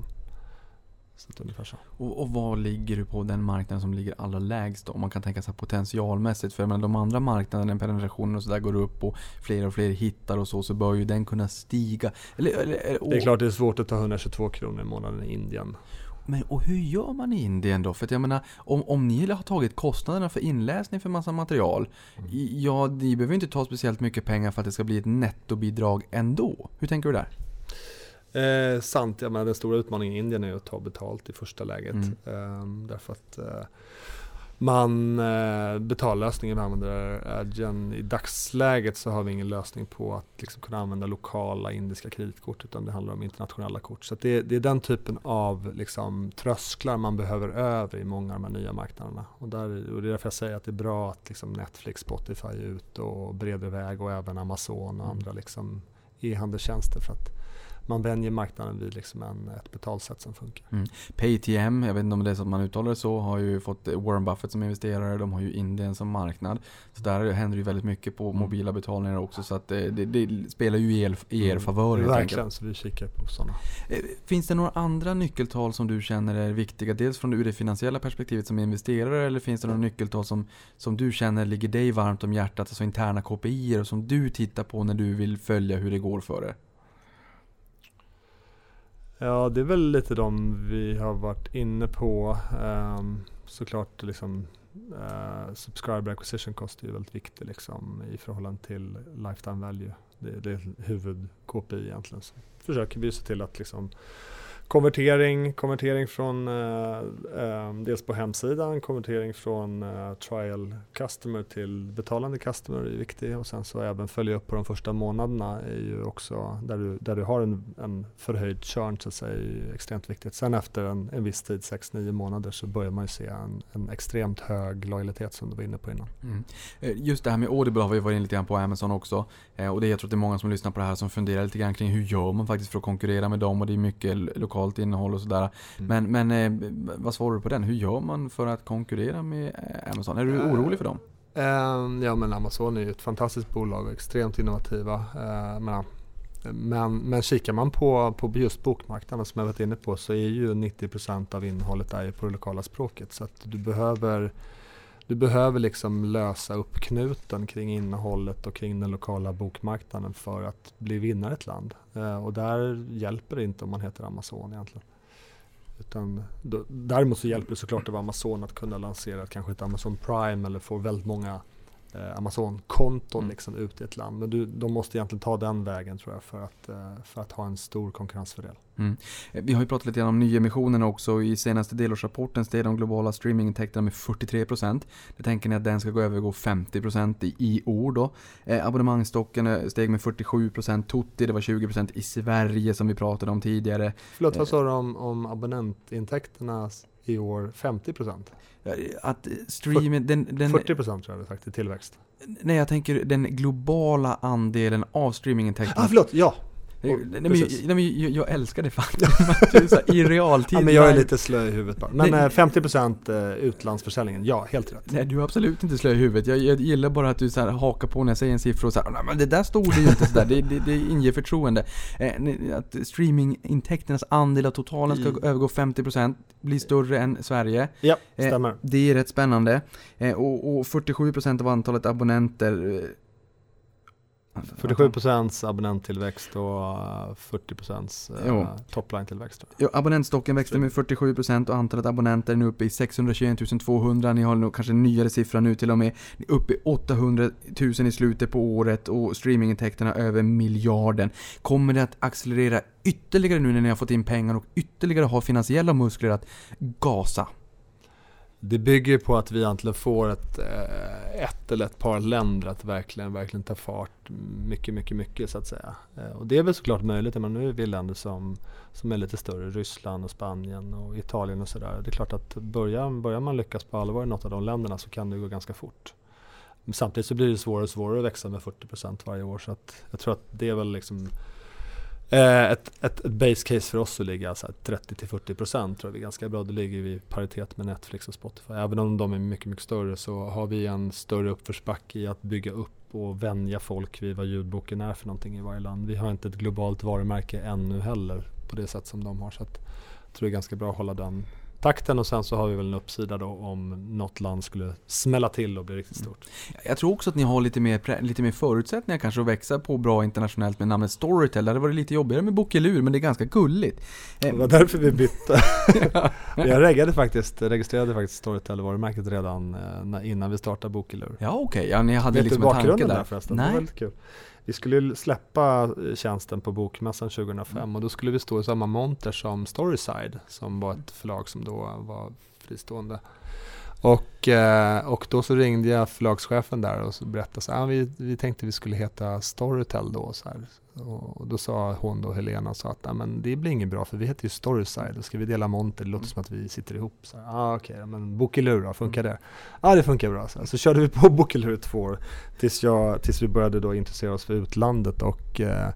Speaker 4: Så ungefär så.
Speaker 3: Och, och vad ligger du på den marknaden som ligger allra lägst? Om man kan tänka sig potentialmässigt. För de andra marknaderna, penetrationen och sådär går upp och fler och fler hittar och så, så bör ju den kunna stiga. Eller, eller.
Speaker 4: Det är klart det är svårt att ta 122 kronor i månaden i Indien.
Speaker 3: Men och hur gör man i Indien då? För att jag menar, om, om ni har tagit kostnaderna för inläsning för massa material, mm. ja, ni behöver inte ta speciellt mycket pengar för att det ska bli ett nettobidrag ändå. Hur tänker du där?
Speaker 4: Eh, sant, ja, men den stora utmaningen i Indien är att ta betalt i första läget. Mm. Eh, därför att eh, man eh, betallösningen vi använder Adyen. I dagsläget så har vi ingen lösning på att liksom kunna använda lokala indiska kreditkort utan det handlar om internationella kort. Så det, det, är den typen av liksom, trösklar man behöver över i många av de här nya marknaderna. Och, där, och det är därför jag säger att det är bra att liksom, Netflix, Spotify är ute och breder väg och även Amazon och mm. andra liksom, e-handelstjänster. För att man vänjer marknaden vid liksom en, ett betalsätt som funkar. Mm.
Speaker 3: PayTM, jag vet inte om det är så att man uttalar det så, har ju fått Warren Buffett som investerare. De har ju Indien som marknad. Så där händer ju väldigt mycket på mm. mobila betalningar också. Så att det, det, det spelar ju i er, i er mm. favör.
Speaker 4: Mm, verkligen, så vi kikar på sådana.
Speaker 3: Eh, finns det några andra nyckeltal som du känner är viktiga? Dels från ur det finansiella perspektivet som investerare eller finns det några nyckeltal som, som du känner ligger dig varmt om hjärtat? Alltså interna KPI och som du tittar på när du vill följa hur det går för er?
Speaker 4: Ja, det är väl lite de vi har varit inne på. Um, såklart liksom uh, subscriber acquisition cost är väldigt viktig liksom, i förhållande till lifetime value. Det, det är huvud-KPI egentligen. Så försöker vi se till att liksom, konvertering, konvertering från eh, eh, dels på hemsidan, konvertering från eh, trial customer till betalande customer är viktig och sen så även följa upp på de första månaderna är ju också där du, där du har en, en förhöjd churn så att säga är extremt viktigt. Sen efter en, en viss tid, 6-9 månader så börjar man ju se en, en extremt hög lojalitet som du var inne på innan. Mm.
Speaker 3: Eh, just det här med Audible har vi varit inne lite grann på Amazon också eh, och det jag tror att det är många som lyssnar på det här som funderar lite grann kring hur gör man faktiskt för att konkurrera med dem och det är mycket lokalt innehåll och sådär. Mm. Men, men eh, vad svarar du på den? Hur gör man för att konkurrera med eh, Amazon? Är du uh, orolig för dem?
Speaker 4: Uh, ja men Amazon är ju ett fantastiskt bolag och extremt innovativa. Men, men, men kikar man på, på just bokmarknaden som jag varit inne på så är ju 90% av innehållet där på det lokala språket. Så att du behöver du behöver liksom lösa upp knuten kring innehållet och kring den lokala bokmarknaden för att bli vinnare i ett land. Eh, och där hjälper det inte om man heter Amazon egentligen. Utan då, däremot så hjälper det såklart att vara Amazon att kunna lansera kanske ett Amazon Prime eller få väldigt många Amazon-konton mm. liksom ut i ett land. Men du, de måste egentligen ta den vägen tror jag för att, eh, för att ha en stor konkurrensfördel. Mm.
Speaker 3: Vi har ju pratat lite grann om nyemissionerna också. I senaste delårsrapporten steg de globala streamingintäkterna med 43%. Det tänker ni att den ska gå över och gå 50% i, i år då. Eh, abonnemangsstocken eh, steg med 47%. Tutti det var 20% i Sverige som vi pratade om tidigare.
Speaker 4: Förlåt, vad sa du om, om abonnentintäkterna i år 50%?
Speaker 3: Att streamen, den, den,
Speaker 4: 40% tror jag det sagt i tillväxt.
Speaker 3: Nej, jag tänker den globala andelen av streamingintäkterna.
Speaker 4: Ah, förlåt, ja.
Speaker 3: Nej, men, nej, men jag, jag älskar det faktum att du så här, i realtid
Speaker 4: Ja, men jag är lite slö i huvudet bara. Men
Speaker 3: Nej.
Speaker 4: eh, 50% eh, utlandsförsäljningen, ja helt rätt.
Speaker 3: Nej du är absolut inte slö i huvudet. Jag, jag gillar bara att du så här hakar på när jag säger en siffra och så här, nej men det där stod det ju inte sådär. Det, det, det inger förtroende. Eh, att streamingintäkternas andel av totalen ska
Speaker 4: Mm.
Speaker 3: övergå 50%, bli större än Sverige.
Speaker 4: Ja,
Speaker 3: Eh,
Speaker 4: stämmer.
Speaker 3: Det är rätt spännande. Eh, och, och 47% av antalet abonnenter eh,
Speaker 4: 47% abonnenttillväxt och eh, 40%
Speaker 3: Jo.
Speaker 4: uh, topline-tillväxt. tror
Speaker 3: Ja, abonnentstocken växte med 47% och antalet abonnenter är nu uppe i 621 200. Ni har nog kanske en nyare siffra nu till och med. Ni är uppe i 800 000 i slutet på året och streamingintäkterna över miljarden. Kommer det att accelerera ytterligare nu när ni har fått in pengar och ytterligare har finansiella muskler att gasa?
Speaker 4: Det bygger på att vi egentligen får ett, eh, ett eller ett par länder att verkligen, verkligen ta fart mycket, mycket, mycket så att säga. Eh, och det är väl såklart möjligt, men nu är vi länder som, som är lite större, Ryssland och Spanien och Italien och sådär. Det är klart att börjar, börjar man lyckas på allvar i något av de länderna så kan det gå ganska fort. Men samtidigt så blir det svårare och svårare att växa med 40% varje år så att jag tror att det är väl liksom Eh, ett, ett, ett base case för oss att ligga 30-40% tror jag vi är ganska bra. Då ligger vi i paritet med Netflix och Spotify. Även om de är mycket, mycket större så har vi en större uppförsbacke i att bygga upp och vänja folk vid vad ljudboken är för någonting i varje land. Vi har inte ett globalt varumärke ännu heller på det sätt som de har. Så att jag tror det är ganska bra att hålla den takten och sen så har vi väl en uppsida då om något land skulle smälla till och bli riktigt stort.
Speaker 3: Jag tror också att ni har lite mer, lite mer förutsättningar kanske att växa på bra internationellt med namnet Storytel. Det hade varit lite jobbigare med Bokelur, men det är ganska gulligt. Eh,
Speaker 4: Det var därför vi bytte. [LAUGHS] jag reggade faktiskt, registrerade faktiskt Storytel-varumärket redan eh, innan vi startade Bokelur.
Speaker 3: Ja okej, ja, ni hade
Speaker 4: Vet
Speaker 3: liksom
Speaker 4: du
Speaker 3: en tanke
Speaker 4: bakgrunden
Speaker 3: där.
Speaker 4: där förresten? Det var
Speaker 3: Nej.
Speaker 4: väldigt kul. Vi skulle släppa eh, tjänsten på Bokmässan 2005
Speaker 3: Mm.
Speaker 4: och då skulle vi stå i samma monter som Storyside som var ett förlag som då var fristående. Och, eh, och då så ringde jag förlagschefen där och så berättade så här, ah, vi, vi tänkte vi skulle heta Storytel då. Så här. Och då sa hon då, Helena, sa att "Nej, men det blir inget bra för vi heter ju Storyside ska vi dela monter, det låter som att vi sitter ihop. Så här, ah, okej, men Bokelur då, funkar det? Ja det funkar bra. Så, så körde vi på Bokelur två år tills, jag, tills vi började då intressera oss för utlandet och eh,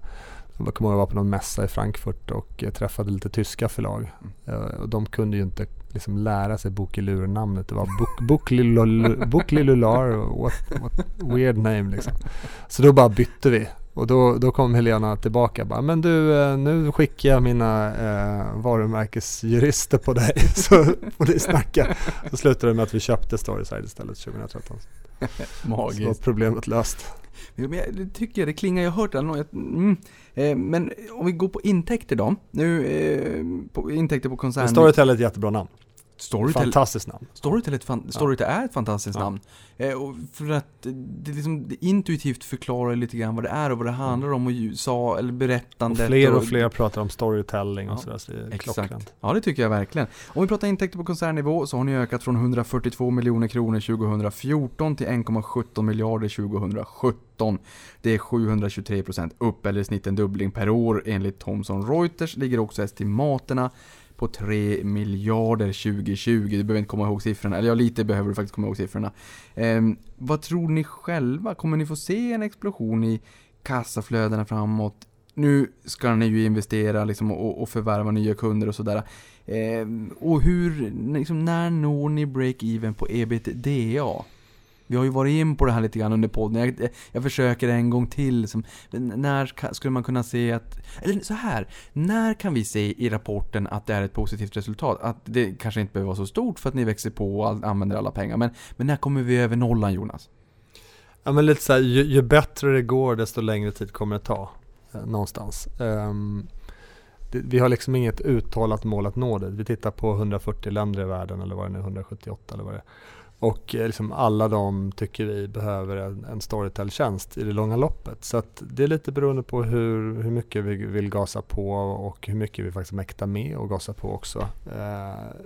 Speaker 4: jag kommer ihåg att jag var på någon mässa i Frankfurt och träffade lite tyska förlag. Eh, och de kunde ju inte liksom lära sig Bokelur-namnet. Det var Boklilular, what, what weird name liksom. Så då bara bytte vi. Och då, då kom Helena tillbaka bara, men du eh, nu skickar jag mina eh, varumärkesjurister på dig [LAUGHS] så får ni snacka. Så slutade det med att vi köpte Storyside istället 2013. [LAUGHS] Så var
Speaker 3: Magiskt.
Speaker 4: problemet löst.
Speaker 3: Men jag det tycker jag, det klingar, jag har hört det. Mm. Eh, Men om vi går på intäkter då. Nu, eh, på intäkter på
Speaker 4: Men
Speaker 3: koncern...
Speaker 4: Storytel är ett jättebra namn.
Speaker 3: Storytel,
Speaker 4: Fantastiskt namn.
Speaker 3: Storytel, är ett fan, Storytel är ett fantastiskt
Speaker 4: Ja.
Speaker 3: namn. Eh, och för att det, liksom, intuitivt förklarar lite grann vad det är och vad det handlar om och sa, eller
Speaker 4: Och
Speaker 3: berättandet.
Speaker 4: fler och fler pratar om storytelling och
Speaker 3: Ja,
Speaker 4: sådär. Så det
Speaker 3: Exakt. Ja, det tycker jag verkligen. Om vi pratar intäkter på koncernnivå så har ni ökat från 142 miljoner kronor 2014 till 1,17 miljarder 2017. Det är 723 procent upp, eller i snitt en dubbling per år enligt Thomson Reuters. Ligger också estimaterna på 3 miljarder 2020. Du behöver inte komma ihåg siffrorna, eller ja, lite behöver du faktiskt komma ihåg siffrorna. Eh, vad tror ni själva? Kommer ni få se en explosion i kassaflödena framåt? Nu ska ni ju investera liksom, och, och förvärva nya kunder och sådär. Eh, och hur, liksom, när når ni break-even på ebitda? Vi har ju varit in på det här lite grann under podden. Jag, jag försöker en gång till. Liksom, när skulle man kunna se att... Eller så här. När kan vi se i rapporten att det är ett positivt resultat? Att det kanske inte behöver vara så stort för att ni växer på och använder alla pengar. Men, men när kommer vi över nollan Jonas?
Speaker 4: Ja men lite såhär, ju, ju bättre det går desto längre tid kommer det ta. Eh, någonstans. Um, det, vi har liksom inget uttalat mål att nå det. Vi tittar på 140 länder i världen eller vad det nu är, 178 eller vad det är. Och eh, liksom alla de tycker vi behöver en, en Storytel-tjänst i det långa loppet. Så att det är lite beroende på hur, hur mycket vi vill gasa på och hur mycket vi faktiskt mäktar med och gasa på också. Eh,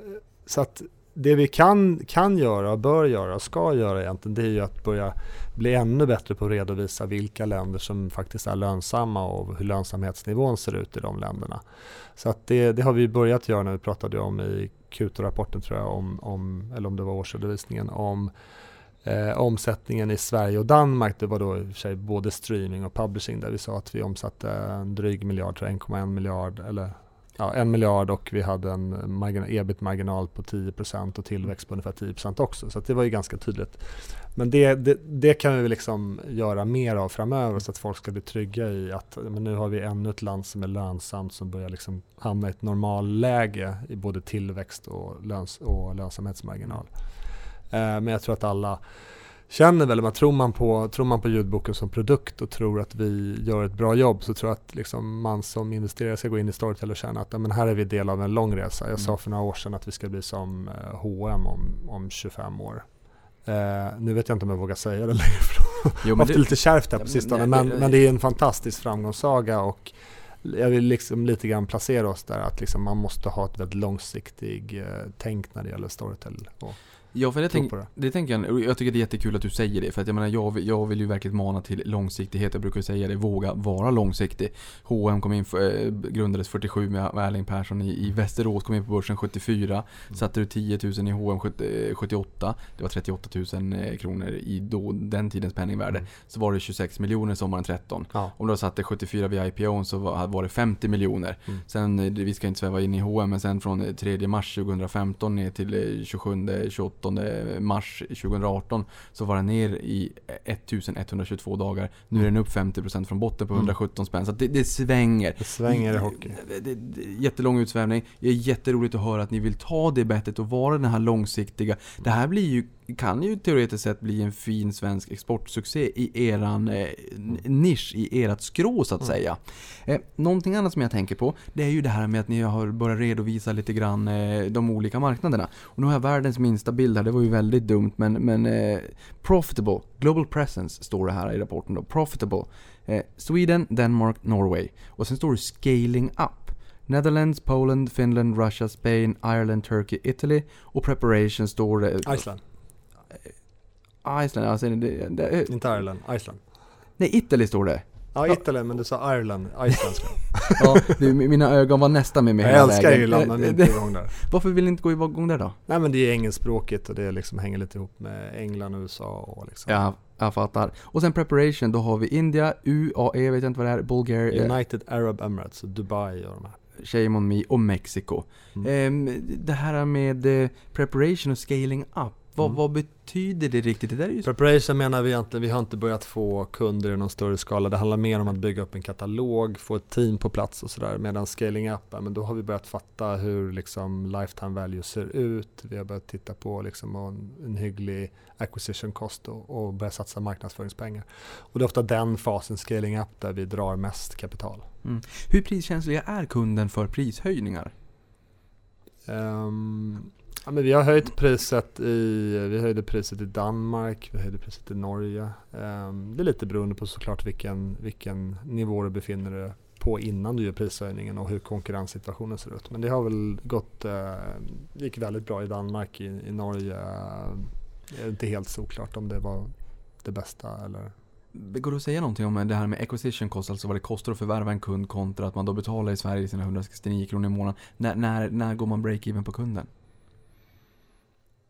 Speaker 4: så att det vi kan, kan göra, bör göra och ska göra egentligen det är ju att börja bli ännu bättre på att redovisa vilka länder som faktiskt är lönsamma och hur lönsamhetsnivån ser ut i de länderna. Så att det, det har vi börjat göra när vi pratade om i Q2-rapporten tror jag, om, om, eller om det var årsredovisningen, om Eh, omsättningen i Sverige och Danmark, det var då i och för sig både streaming och publishing där vi sa att vi omsatte en dryg miljard, 1,1 miljard eller ja, en miljard och vi hade en margin- ebit-marginal på 10% och tillväxt på ungefär 10% också. Så det var ju ganska tydligt. Men det, det, det, kan vi liksom göra mer av framöver så att folk ska bli trygga i att men nu har vi ännu ett land som är lönsamt som börjar liksom hamna i ett normalläge i både tillväxt och, löns och lönsamhetsmarginal. Eh, men jag tror att alla känner väl, tror man, på, tror man på ljudboken som produkt och tror att vi gör ett bra jobb så tror jag att liksom man som investerare ska gå in i Storytel och känna att men här är vi del av en lång resa. Jag mm. sa för några år sedan att vi ska bli som H&M om, om 25 år. Uh, nu vet jag inte om jag vågar säga det längre [LAUGHS] för jag har haft det lite kärvt här på sistone. Men, men, det är en fantastisk framgångssaga och jag vill liksom lite grann placera oss där att liksom man måste ha ett väldigt långsiktigt uh, tänk när det gäller Storytel. Och,
Speaker 3: Ja, för det, tänk, det. det tänker jag, jag tycker det är jättekul att du säger det. För att jag menar, jag, jag vill ju verkligen mana till långsiktighet. Jag brukar säga det, våga vara långsiktig. H&M kom in, för, eh, grundades 47 med Erling Persson i, i Västerås, kom in på börsen 74. Mm. Satte du 10 000 i H&M 78. Det var 38 000 eh, kronor i då, den tidens penningvärde. Mm. Så var det 26 miljoner sommaren 13. Ja. Om du satte 74 vid IPO så var, var det 50 miljoner. Mm. Sen, eh, vi ska inte sväva in i H&M men sen från 3 mars 2015 ner till 27, 28 mars 2018 så var den ner i 1122 dagar. Nu är den upp 50% från botten på 117 mm. spänn. Så det, det svänger.
Speaker 4: Det svänger i hockey.
Speaker 3: Det, det, jättelång utsvävning. Det är jätteroligt att höra att ni vill ta det bettet och vara den här långsiktiga. Det här blir ju kan ju teoretiskt sett bli en fin svensk exportsuccé i eran eh, nisch, i ert skrå så att mm. säga. Eh, någonting annat som jag tänker på, det är ju det här med att ni har börjat redovisa lite grann eh, de olika marknaderna. Och nu har jag världens minsta bild här, det var ju väldigt dumt men, men eh, Profitable, Global Presence står det här i rapporten då. Profitable. Eh, Sweden, Denmark, Norway. Och sen står det Scaling Up. Netherlands, Poland, Finland, Russia, Spain, Ireland, Turkey, Italy och preparation står det...
Speaker 4: Iceland.
Speaker 3: Iceland, alltså det, det,
Speaker 4: Inte Ireland, Iceland.
Speaker 3: Nej, Italy står det.
Speaker 4: Ja, Italy, men du sa Ireland, isländska. [LAUGHS]
Speaker 3: ja, du, mina ögon var nästan med mig
Speaker 4: hela vägen. Jag älskar Irland, men inte igång där. [LAUGHS]
Speaker 3: Varför vill ni inte gå igång där då?
Speaker 4: Nej men det är engelskspråkigt och det liksom hänger lite ihop med England och USA och liksom.
Speaker 3: Ja, jag fattar. Och sen preparation, då har vi India, UAE, vet jag inte vad det är, Bulgaria.
Speaker 4: United Arab Emirates, Dubai och de här.
Speaker 3: Shame on me och Mexiko. Mm. Um, det här med eh, preparation och scaling up. Vad, mm. vad betyder det riktigt? Det där är ju...
Speaker 4: Preparation menar vi egentligen, vi har inte börjat få kunder i någon större skala. Det handlar mer om att bygga upp en katalog, få ett team på plats och sådär. Medan scaling up, men då har vi börjat fatta hur liksom lifetime value ser ut. Vi har börjat titta på liksom en, en hygglig acquisition cost och, och börjat satsa marknadsföringspengar. Och det är ofta den fasen, scaling up, där vi drar mest kapital.
Speaker 3: Mm. Hur priskänsliga är kunden för prishöjningar?
Speaker 4: Um, Ja, men vi har höjt priset i, vi höjde priset i Danmark, vi höjde priset i Norge. Ehm, det är lite beroende på såklart vilken, vilken nivå du befinner dig på innan du gör prishöjningen och hur konkurrenssituationen ser ut. Men det har väl gått, eh, gick väldigt bra i Danmark, i, i Norge. Det är inte helt såklart om det var det bästa eller
Speaker 3: Går det att säga någonting om det här med acquisition cost, alltså vad det kostar att förvärva en kund kontra att man då betalar i Sverige sina 169 kronor i månaden. När, när, när går man break-even på kunden?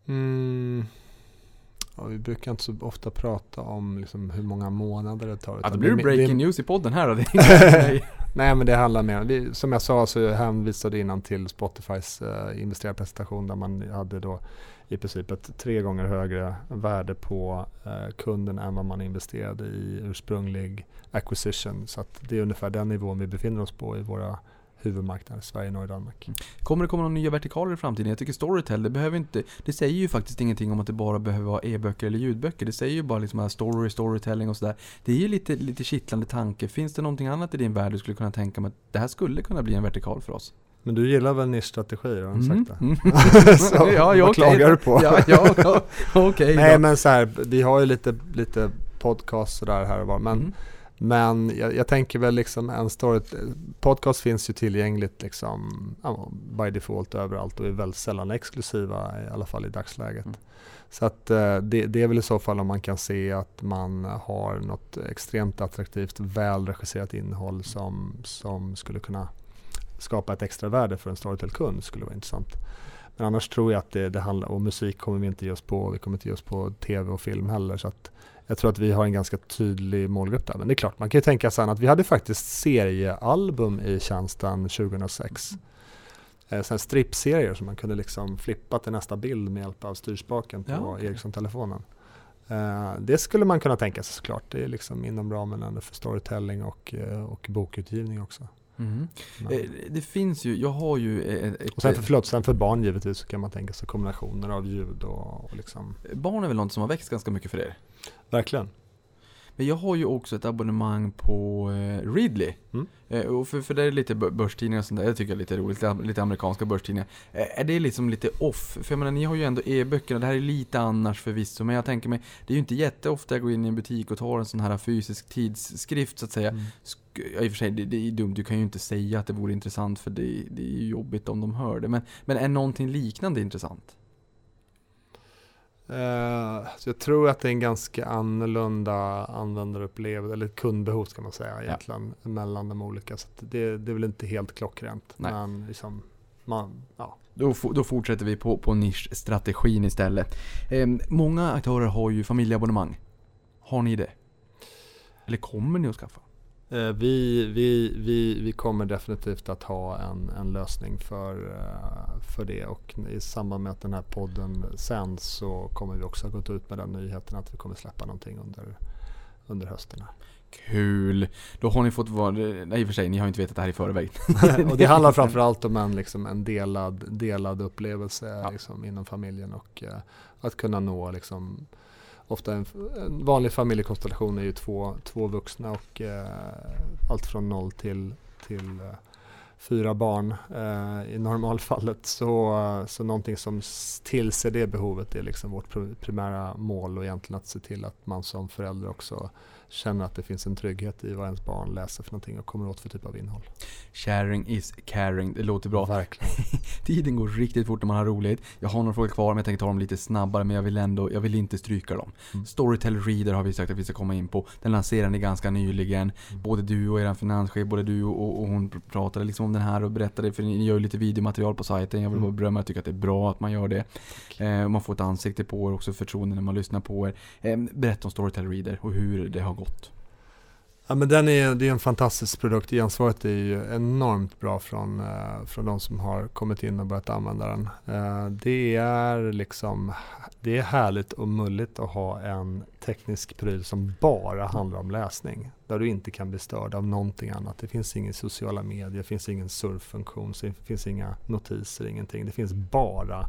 Speaker 4: Mm. Ja, vi brukar inte så ofta prata om liksom hur många månader det tar.
Speaker 3: Ja, då blir det breaking det, news i podden här. [LAUGHS]
Speaker 4: Nej, men det handlar mer om, som jag sa så hänvisade innan till Spotifys uh, investerarpresentation där man hade då i princip ett tre gånger högre värde på uh, kunden än vad man investerade i ursprunglig acquisition. Så att det är ungefär den nivån vi befinner oss på i våra huvudmarknader, Sverige, Norge, Danmark. Mm.
Speaker 3: Kommer det komma några nya vertikaler i framtiden? Jag tycker Storytel, det behöver inte, det säger ju faktiskt ingenting om att det bara behöver vara e-böcker eller ljudböcker. Det säger ju bara liksom här story, storytelling och sådär. Det är ju lite, lite kittlande tanke. Finns det någonting annat i din värld du skulle kunna tänka mig att det här skulle kunna bli en vertikal för oss?
Speaker 4: Men du gillar väl nischstrategier, har du
Speaker 3: mm. sagt det? Mm. [LAUGHS]
Speaker 4: så, [LAUGHS] ja, vad okay. klagar du på?
Speaker 3: ja, ja, ja, [LAUGHS] okay,
Speaker 4: Nej men så här, vi har ju lite, lite podcast sådär här och var, men mm. Men jag, jag, tänker väl liksom en story, podcast finns ju tillgängligt liksom by default överallt och är väldigt sällan exklusiva i alla fall i dagsläget. Mm. Så att eh, det, det, är väl i så fall om man kan se att man har något extremt attraktivt välregisserat innehåll som, som skulle kunna skapa ett extra värde för en Storytel-kund skulle vara intressant. Men annars tror jag att det, det handlar om musik kommer vi inte ge oss på, vi kommer inte ge oss på tv och film heller. Så att jag tror att vi har en ganska tydlig målgrupp där. Men det är klart, man kan ju tänka sig att vi hade faktiskt seriealbum i tjänsten 2006. Eh, strippserier som man kunde liksom flippa till nästa bild med hjälp av styrspaken på
Speaker 3: Ja, okej.
Speaker 4: Ericsson-telefonen. Eh, det skulle man kunna tänka sig såklart. Det är liksom inom ramen för storytelling och, eh, och bokutgivning också. Men-
Speaker 3: Eh, Det finns ju, jag har ju eh, ett...
Speaker 4: och sen för, förlåt, sen för barn givetvis så kan man tänka sig kombinationer av ljud och, och liksom,
Speaker 3: Barn är väl något som har växt ganska mycket för er?
Speaker 4: verkligen.
Speaker 3: Men jag har ju också ett abonnemang på eh, Readly.
Speaker 4: Mm.
Speaker 3: Eh, och för, för det är lite bö- börstidningar och sånt där, det tycker jag är lite roligt, lite, lite amerikanska börstidningar. Eh, är det liksom lite off? För jag menar, ni har ju ändå e-böckerna, det här är lite annars förvisso, men jag tänker mig, det är ju inte jätteofta jag går in i en butik och tar en sån här fysisk tidsskrift så att säga.
Speaker 4: Mm.
Speaker 3: Ja, I och för sig, det, det är dumt, du kan ju inte säga att det vore intressant för det, det är ju jobbigt om de hör det. Men, men är någonting liknande intressant?
Speaker 4: Eh, så jag tror att det är en ganska annorlunda användarupplevelse, eller kundbehov ska man säga egentligen, mellan de olika. Så det, det är väl inte helt klockrent.
Speaker 3: Nej.
Speaker 4: Men liksom, man, ja.
Speaker 3: Då, då fortsätter vi på, på nischstrategin istället. Eh, många aktörer har ju familjeabonnemang. Har ni det? Eller kommer ni att skaffa?
Speaker 4: Eh, vi, vi, vi, vi kommer definitivt att ha en, en lösning för, eh, för det och i samband med att den här podden sänds så kommer vi också ha gått ut med den nyheten att vi kommer släppa någonting under, under hösten. här.
Speaker 3: Kul! Då har ni fått vara, nej i och för sig, ni har inte vetat det här i förväg.
Speaker 4: och det handlar [LAUGHS] framförallt om en, liksom, en delad, delad upplevelse
Speaker 3: Ja.
Speaker 4: liksom, inom familjen och eh, att kunna nå liksom, Ofta en, en vanlig familjekonstellation är ju två, två vuxna och eh, allt från noll till, till eh, fyra barn eh, i normalfallet. Så, så någonting som tillser det behovet är liksom vårt primära mål och egentligen att se till att man som förälder också känner att det finns en trygghet i vad ens barn läser för någonting och kommer åt för typ av innehåll.
Speaker 3: Sharing is caring, det låter bra.
Speaker 4: Verkligen. [LAUGHS]
Speaker 3: Tiden går riktigt fort när man har roligt. Jag har några frågor kvar men jag tänker ta dem lite snabbare men jag vill ändå, jag vill inte stryka dem.
Speaker 4: Mm.
Speaker 3: Storytel Reader har vi sagt att vi ska komma in på. Den lanserade ni ganska nyligen.
Speaker 4: Mm.
Speaker 3: Både du och er finanschef, både du och, och hon pratade liksom om den här och berättade för ni gör ju lite videomaterial på sajten. Jag vill bara
Speaker 4: Mm.
Speaker 3: berömma, jag tycker att det är bra att man gör det. Eh, man får ett ansikte på er också, förtroende när man lyssnar på er. Eh, berätta om Storytel Reader och hur det har gått.
Speaker 4: Ja, men den är, det är en fantastisk produkt. Gensvaret är ju enormt bra från, eh, från de som har kommit in och börjat använda den. Eh, det, är liksom, det är härligt och mulligt att ha en teknisk pryl som bara handlar om läsning. Där du inte kan bli störd av någonting annat. Det finns ingen sociala medier, det finns ingen surffunktion, det finns inga notiser, ingenting. Det finns bara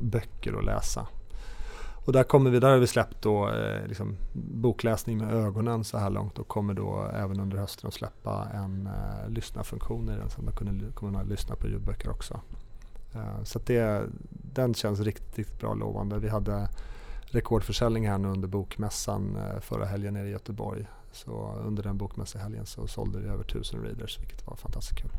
Speaker 4: böcker att läsa. Och där, kommer vi, där har vi släppt då, eh, liksom, bokläsning med ögonen så här långt och kommer då även under hösten att släppa en eh, lyssnarfunktion i den så att man kommer att lyssna på ljudböcker också. Eh, så att det, den känns riktigt, bra lovande. Vi hade rekordförsäljning här nu under bokmässan eh, förra helgen nere i Göteborg. Så under den bokmässehelgen så sålde vi över 1000 readers vilket var fantastiskt kul.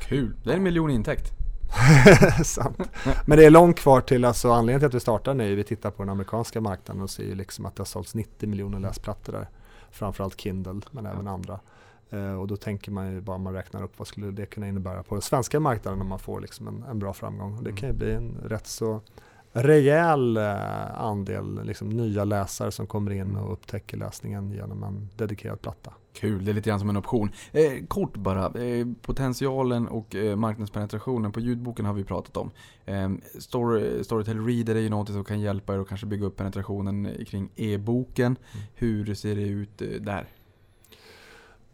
Speaker 3: Kul! Det är en miljon intäkt. [LAUGHS]
Speaker 4: Sant. Men det är långt kvar till, alltså anledningen till att vi startar nu, vi tittar på den amerikanska marknaden och ser ju liksom att det har sålts 90 miljoner läsplattor där. Framförallt Kindle, men även andra. Eh, och då tänker man ju bara, om man räknar upp vad skulle det kunna innebära på den svenska marknaden om man får liksom en, en bra framgång. Och det kan ju bli en rätt så rejäl eh, andel liksom, nya läsare som kommer in och upptäcker läsningen genom en dedikerad platta.
Speaker 3: Kul, det är lite grann som en option. Eh, kort bara, eh, potentialen och eh, marknadspenetrationen på ljudboken har vi pratat om. Eh, Story, Storytel Reader är ju något som kan hjälpa er att kanske bygga upp penetrationen kring e-boken. Hur ser det ut eh, där?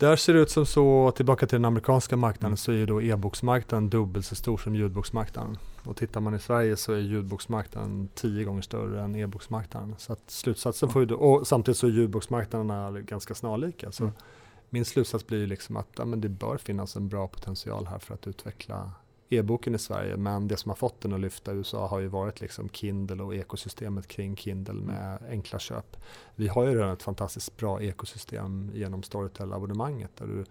Speaker 4: Där ser det ut som så, tillbaka till den amerikanska marknaden,
Speaker 3: Mm.
Speaker 4: så är ju då e-boksmarknaden dubbelt så stor som ljudboksmarknaden. Och tittar man i Sverige så är ljudboksmarknaden tio gånger större än e-boksmarknaden. Så att slutsatsen
Speaker 3: Ja.
Speaker 4: får ju då, och samtidigt så är ljudboksmarknaderna ganska snarlika. Så
Speaker 3: Mm.
Speaker 4: min slutsats blir ju liksom att ja, men det bör finnas en bra potential här för att utveckla e-boken i Sverige. Men det som har fått den att lyfta i USA har ju varit liksom Kindle och ekosystemet kring Kindle med enkla köp. Vi har ju redan ett fantastiskt bra ekosystem genom Storytel-abonnemanget där du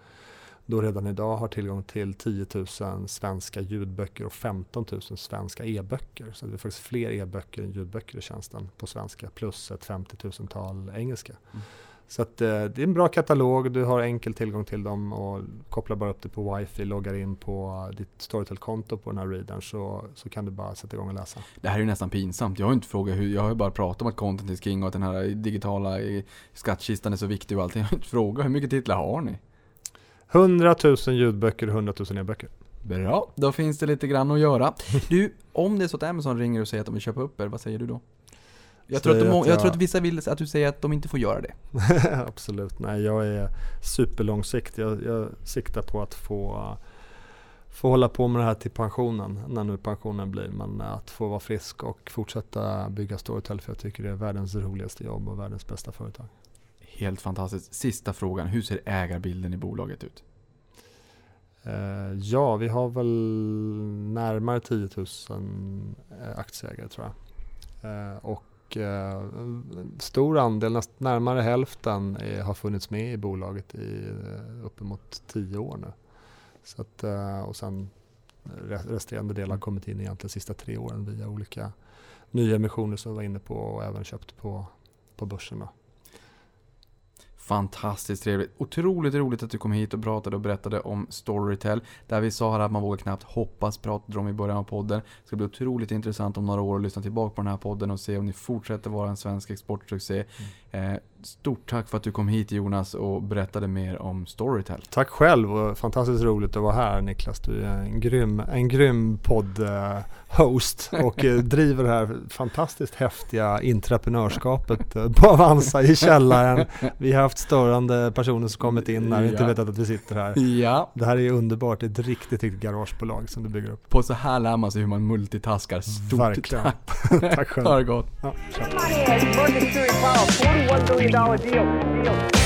Speaker 4: då redan idag har tillgång till 10 000 svenska ljudböcker och 15 000 svenska e-böcker. Så det är faktiskt fler e-böcker än ljudböcker i tjänsten på svenska plus ett 50 000-tal engelska.
Speaker 3: Mm.
Speaker 4: Så att, eh, det är en bra katalog, du har enkel tillgång till dem och kopplar bara upp det på wifi, loggar in på ditt Storytel-konto på den här readern så, så kan du bara sätta igång och läsa.
Speaker 3: Det här är ju nästan pinsamt. Jag har ju inte frågat hur, jag har bara pratat om att content is king och att den här digitala eh, skattkistan är så viktig och allting. Jag har inte frågat hur mycket titlar har ni?
Speaker 4: 100 000 ljudböcker och 100 000 e-böcker.
Speaker 3: Bra, då finns det lite grann att göra. Du, om det är så att Amazon ringer och säger att de vill köpa upp er, vad säger du då? Jag tror, att, de,
Speaker 4: att
Speaker 3: jag
Speaker 4: jag-
Speaker 3: tror att vissa vill att du säger att de inte får göra det. [LAUGHS]
Speaker 4: Absolut, nej jag är superlångsiktig. Jag, jag siktar på att få, få hålla på med det här till pensionen, när nu pensionen blir. Men att få vara frisk och fortsätta bygga Storytel för jag tycker det är världens roligaste jobb och världens bästa företag.
Speaker 3: Helt fantastiskt. Sista frågan, hur ser ägarbilden i bolaget ut?
Speaker 4: Eh, ja, vi har väl närmare 10 000 eh, aktieägare tror jag. Eh, och eh, stor andel, näst, närmare hälften, är, har funnits med i bolaget i eh, uppemot tio år nu. Så att, eh, och sen resterande del har kommit in egentligen de sista tre åren via olika nyemissioner som vi var inne på och även köpt på, på börsen. Då.
Speaker 3: Fantastiskt trevligt. Otroligt roligt att du kom hit och pratade och berättade om Storytel. Där vi sa här att man vågar knappt hoppas pratade om i början av podden. Det ska bli otroligt intressant om några år att lyssna tillbaka på den här podden och se om ni fortsätter vara en svensk exportsuccé. Mm stort tack för att du kom hit Jonas och berättade mer om Storytel.
Speaker 4: Tack själv och fantastiskt roligt att vara här Niklas. Du är en grym, en grym podd-host [LAUGHS] och eh, driver det här fantastiskt häftiga entreprenörskapet eh, på Avanza i källaren. Vi har haft störande personer som kommit in här och inte
Speaker 3: Ja.
Speaker 4: vetat att vi sitter här.
Speaker 3: Ja,
Speaker 4: Det här är underbart, det är ett riktigt, riktigt garagebolag som du bygger upp.
Speaker 3: på så här lär man sig hur man multitaskar. Stort
Speaker 4: Verkligen.
Speaker 3: tack. [LAUGHS]
Speaker 4: Tack själv.
Speaker 3: Ha det gott.
Speaker 4: Ja,
Speaker 1: One billion dollar deal. deal.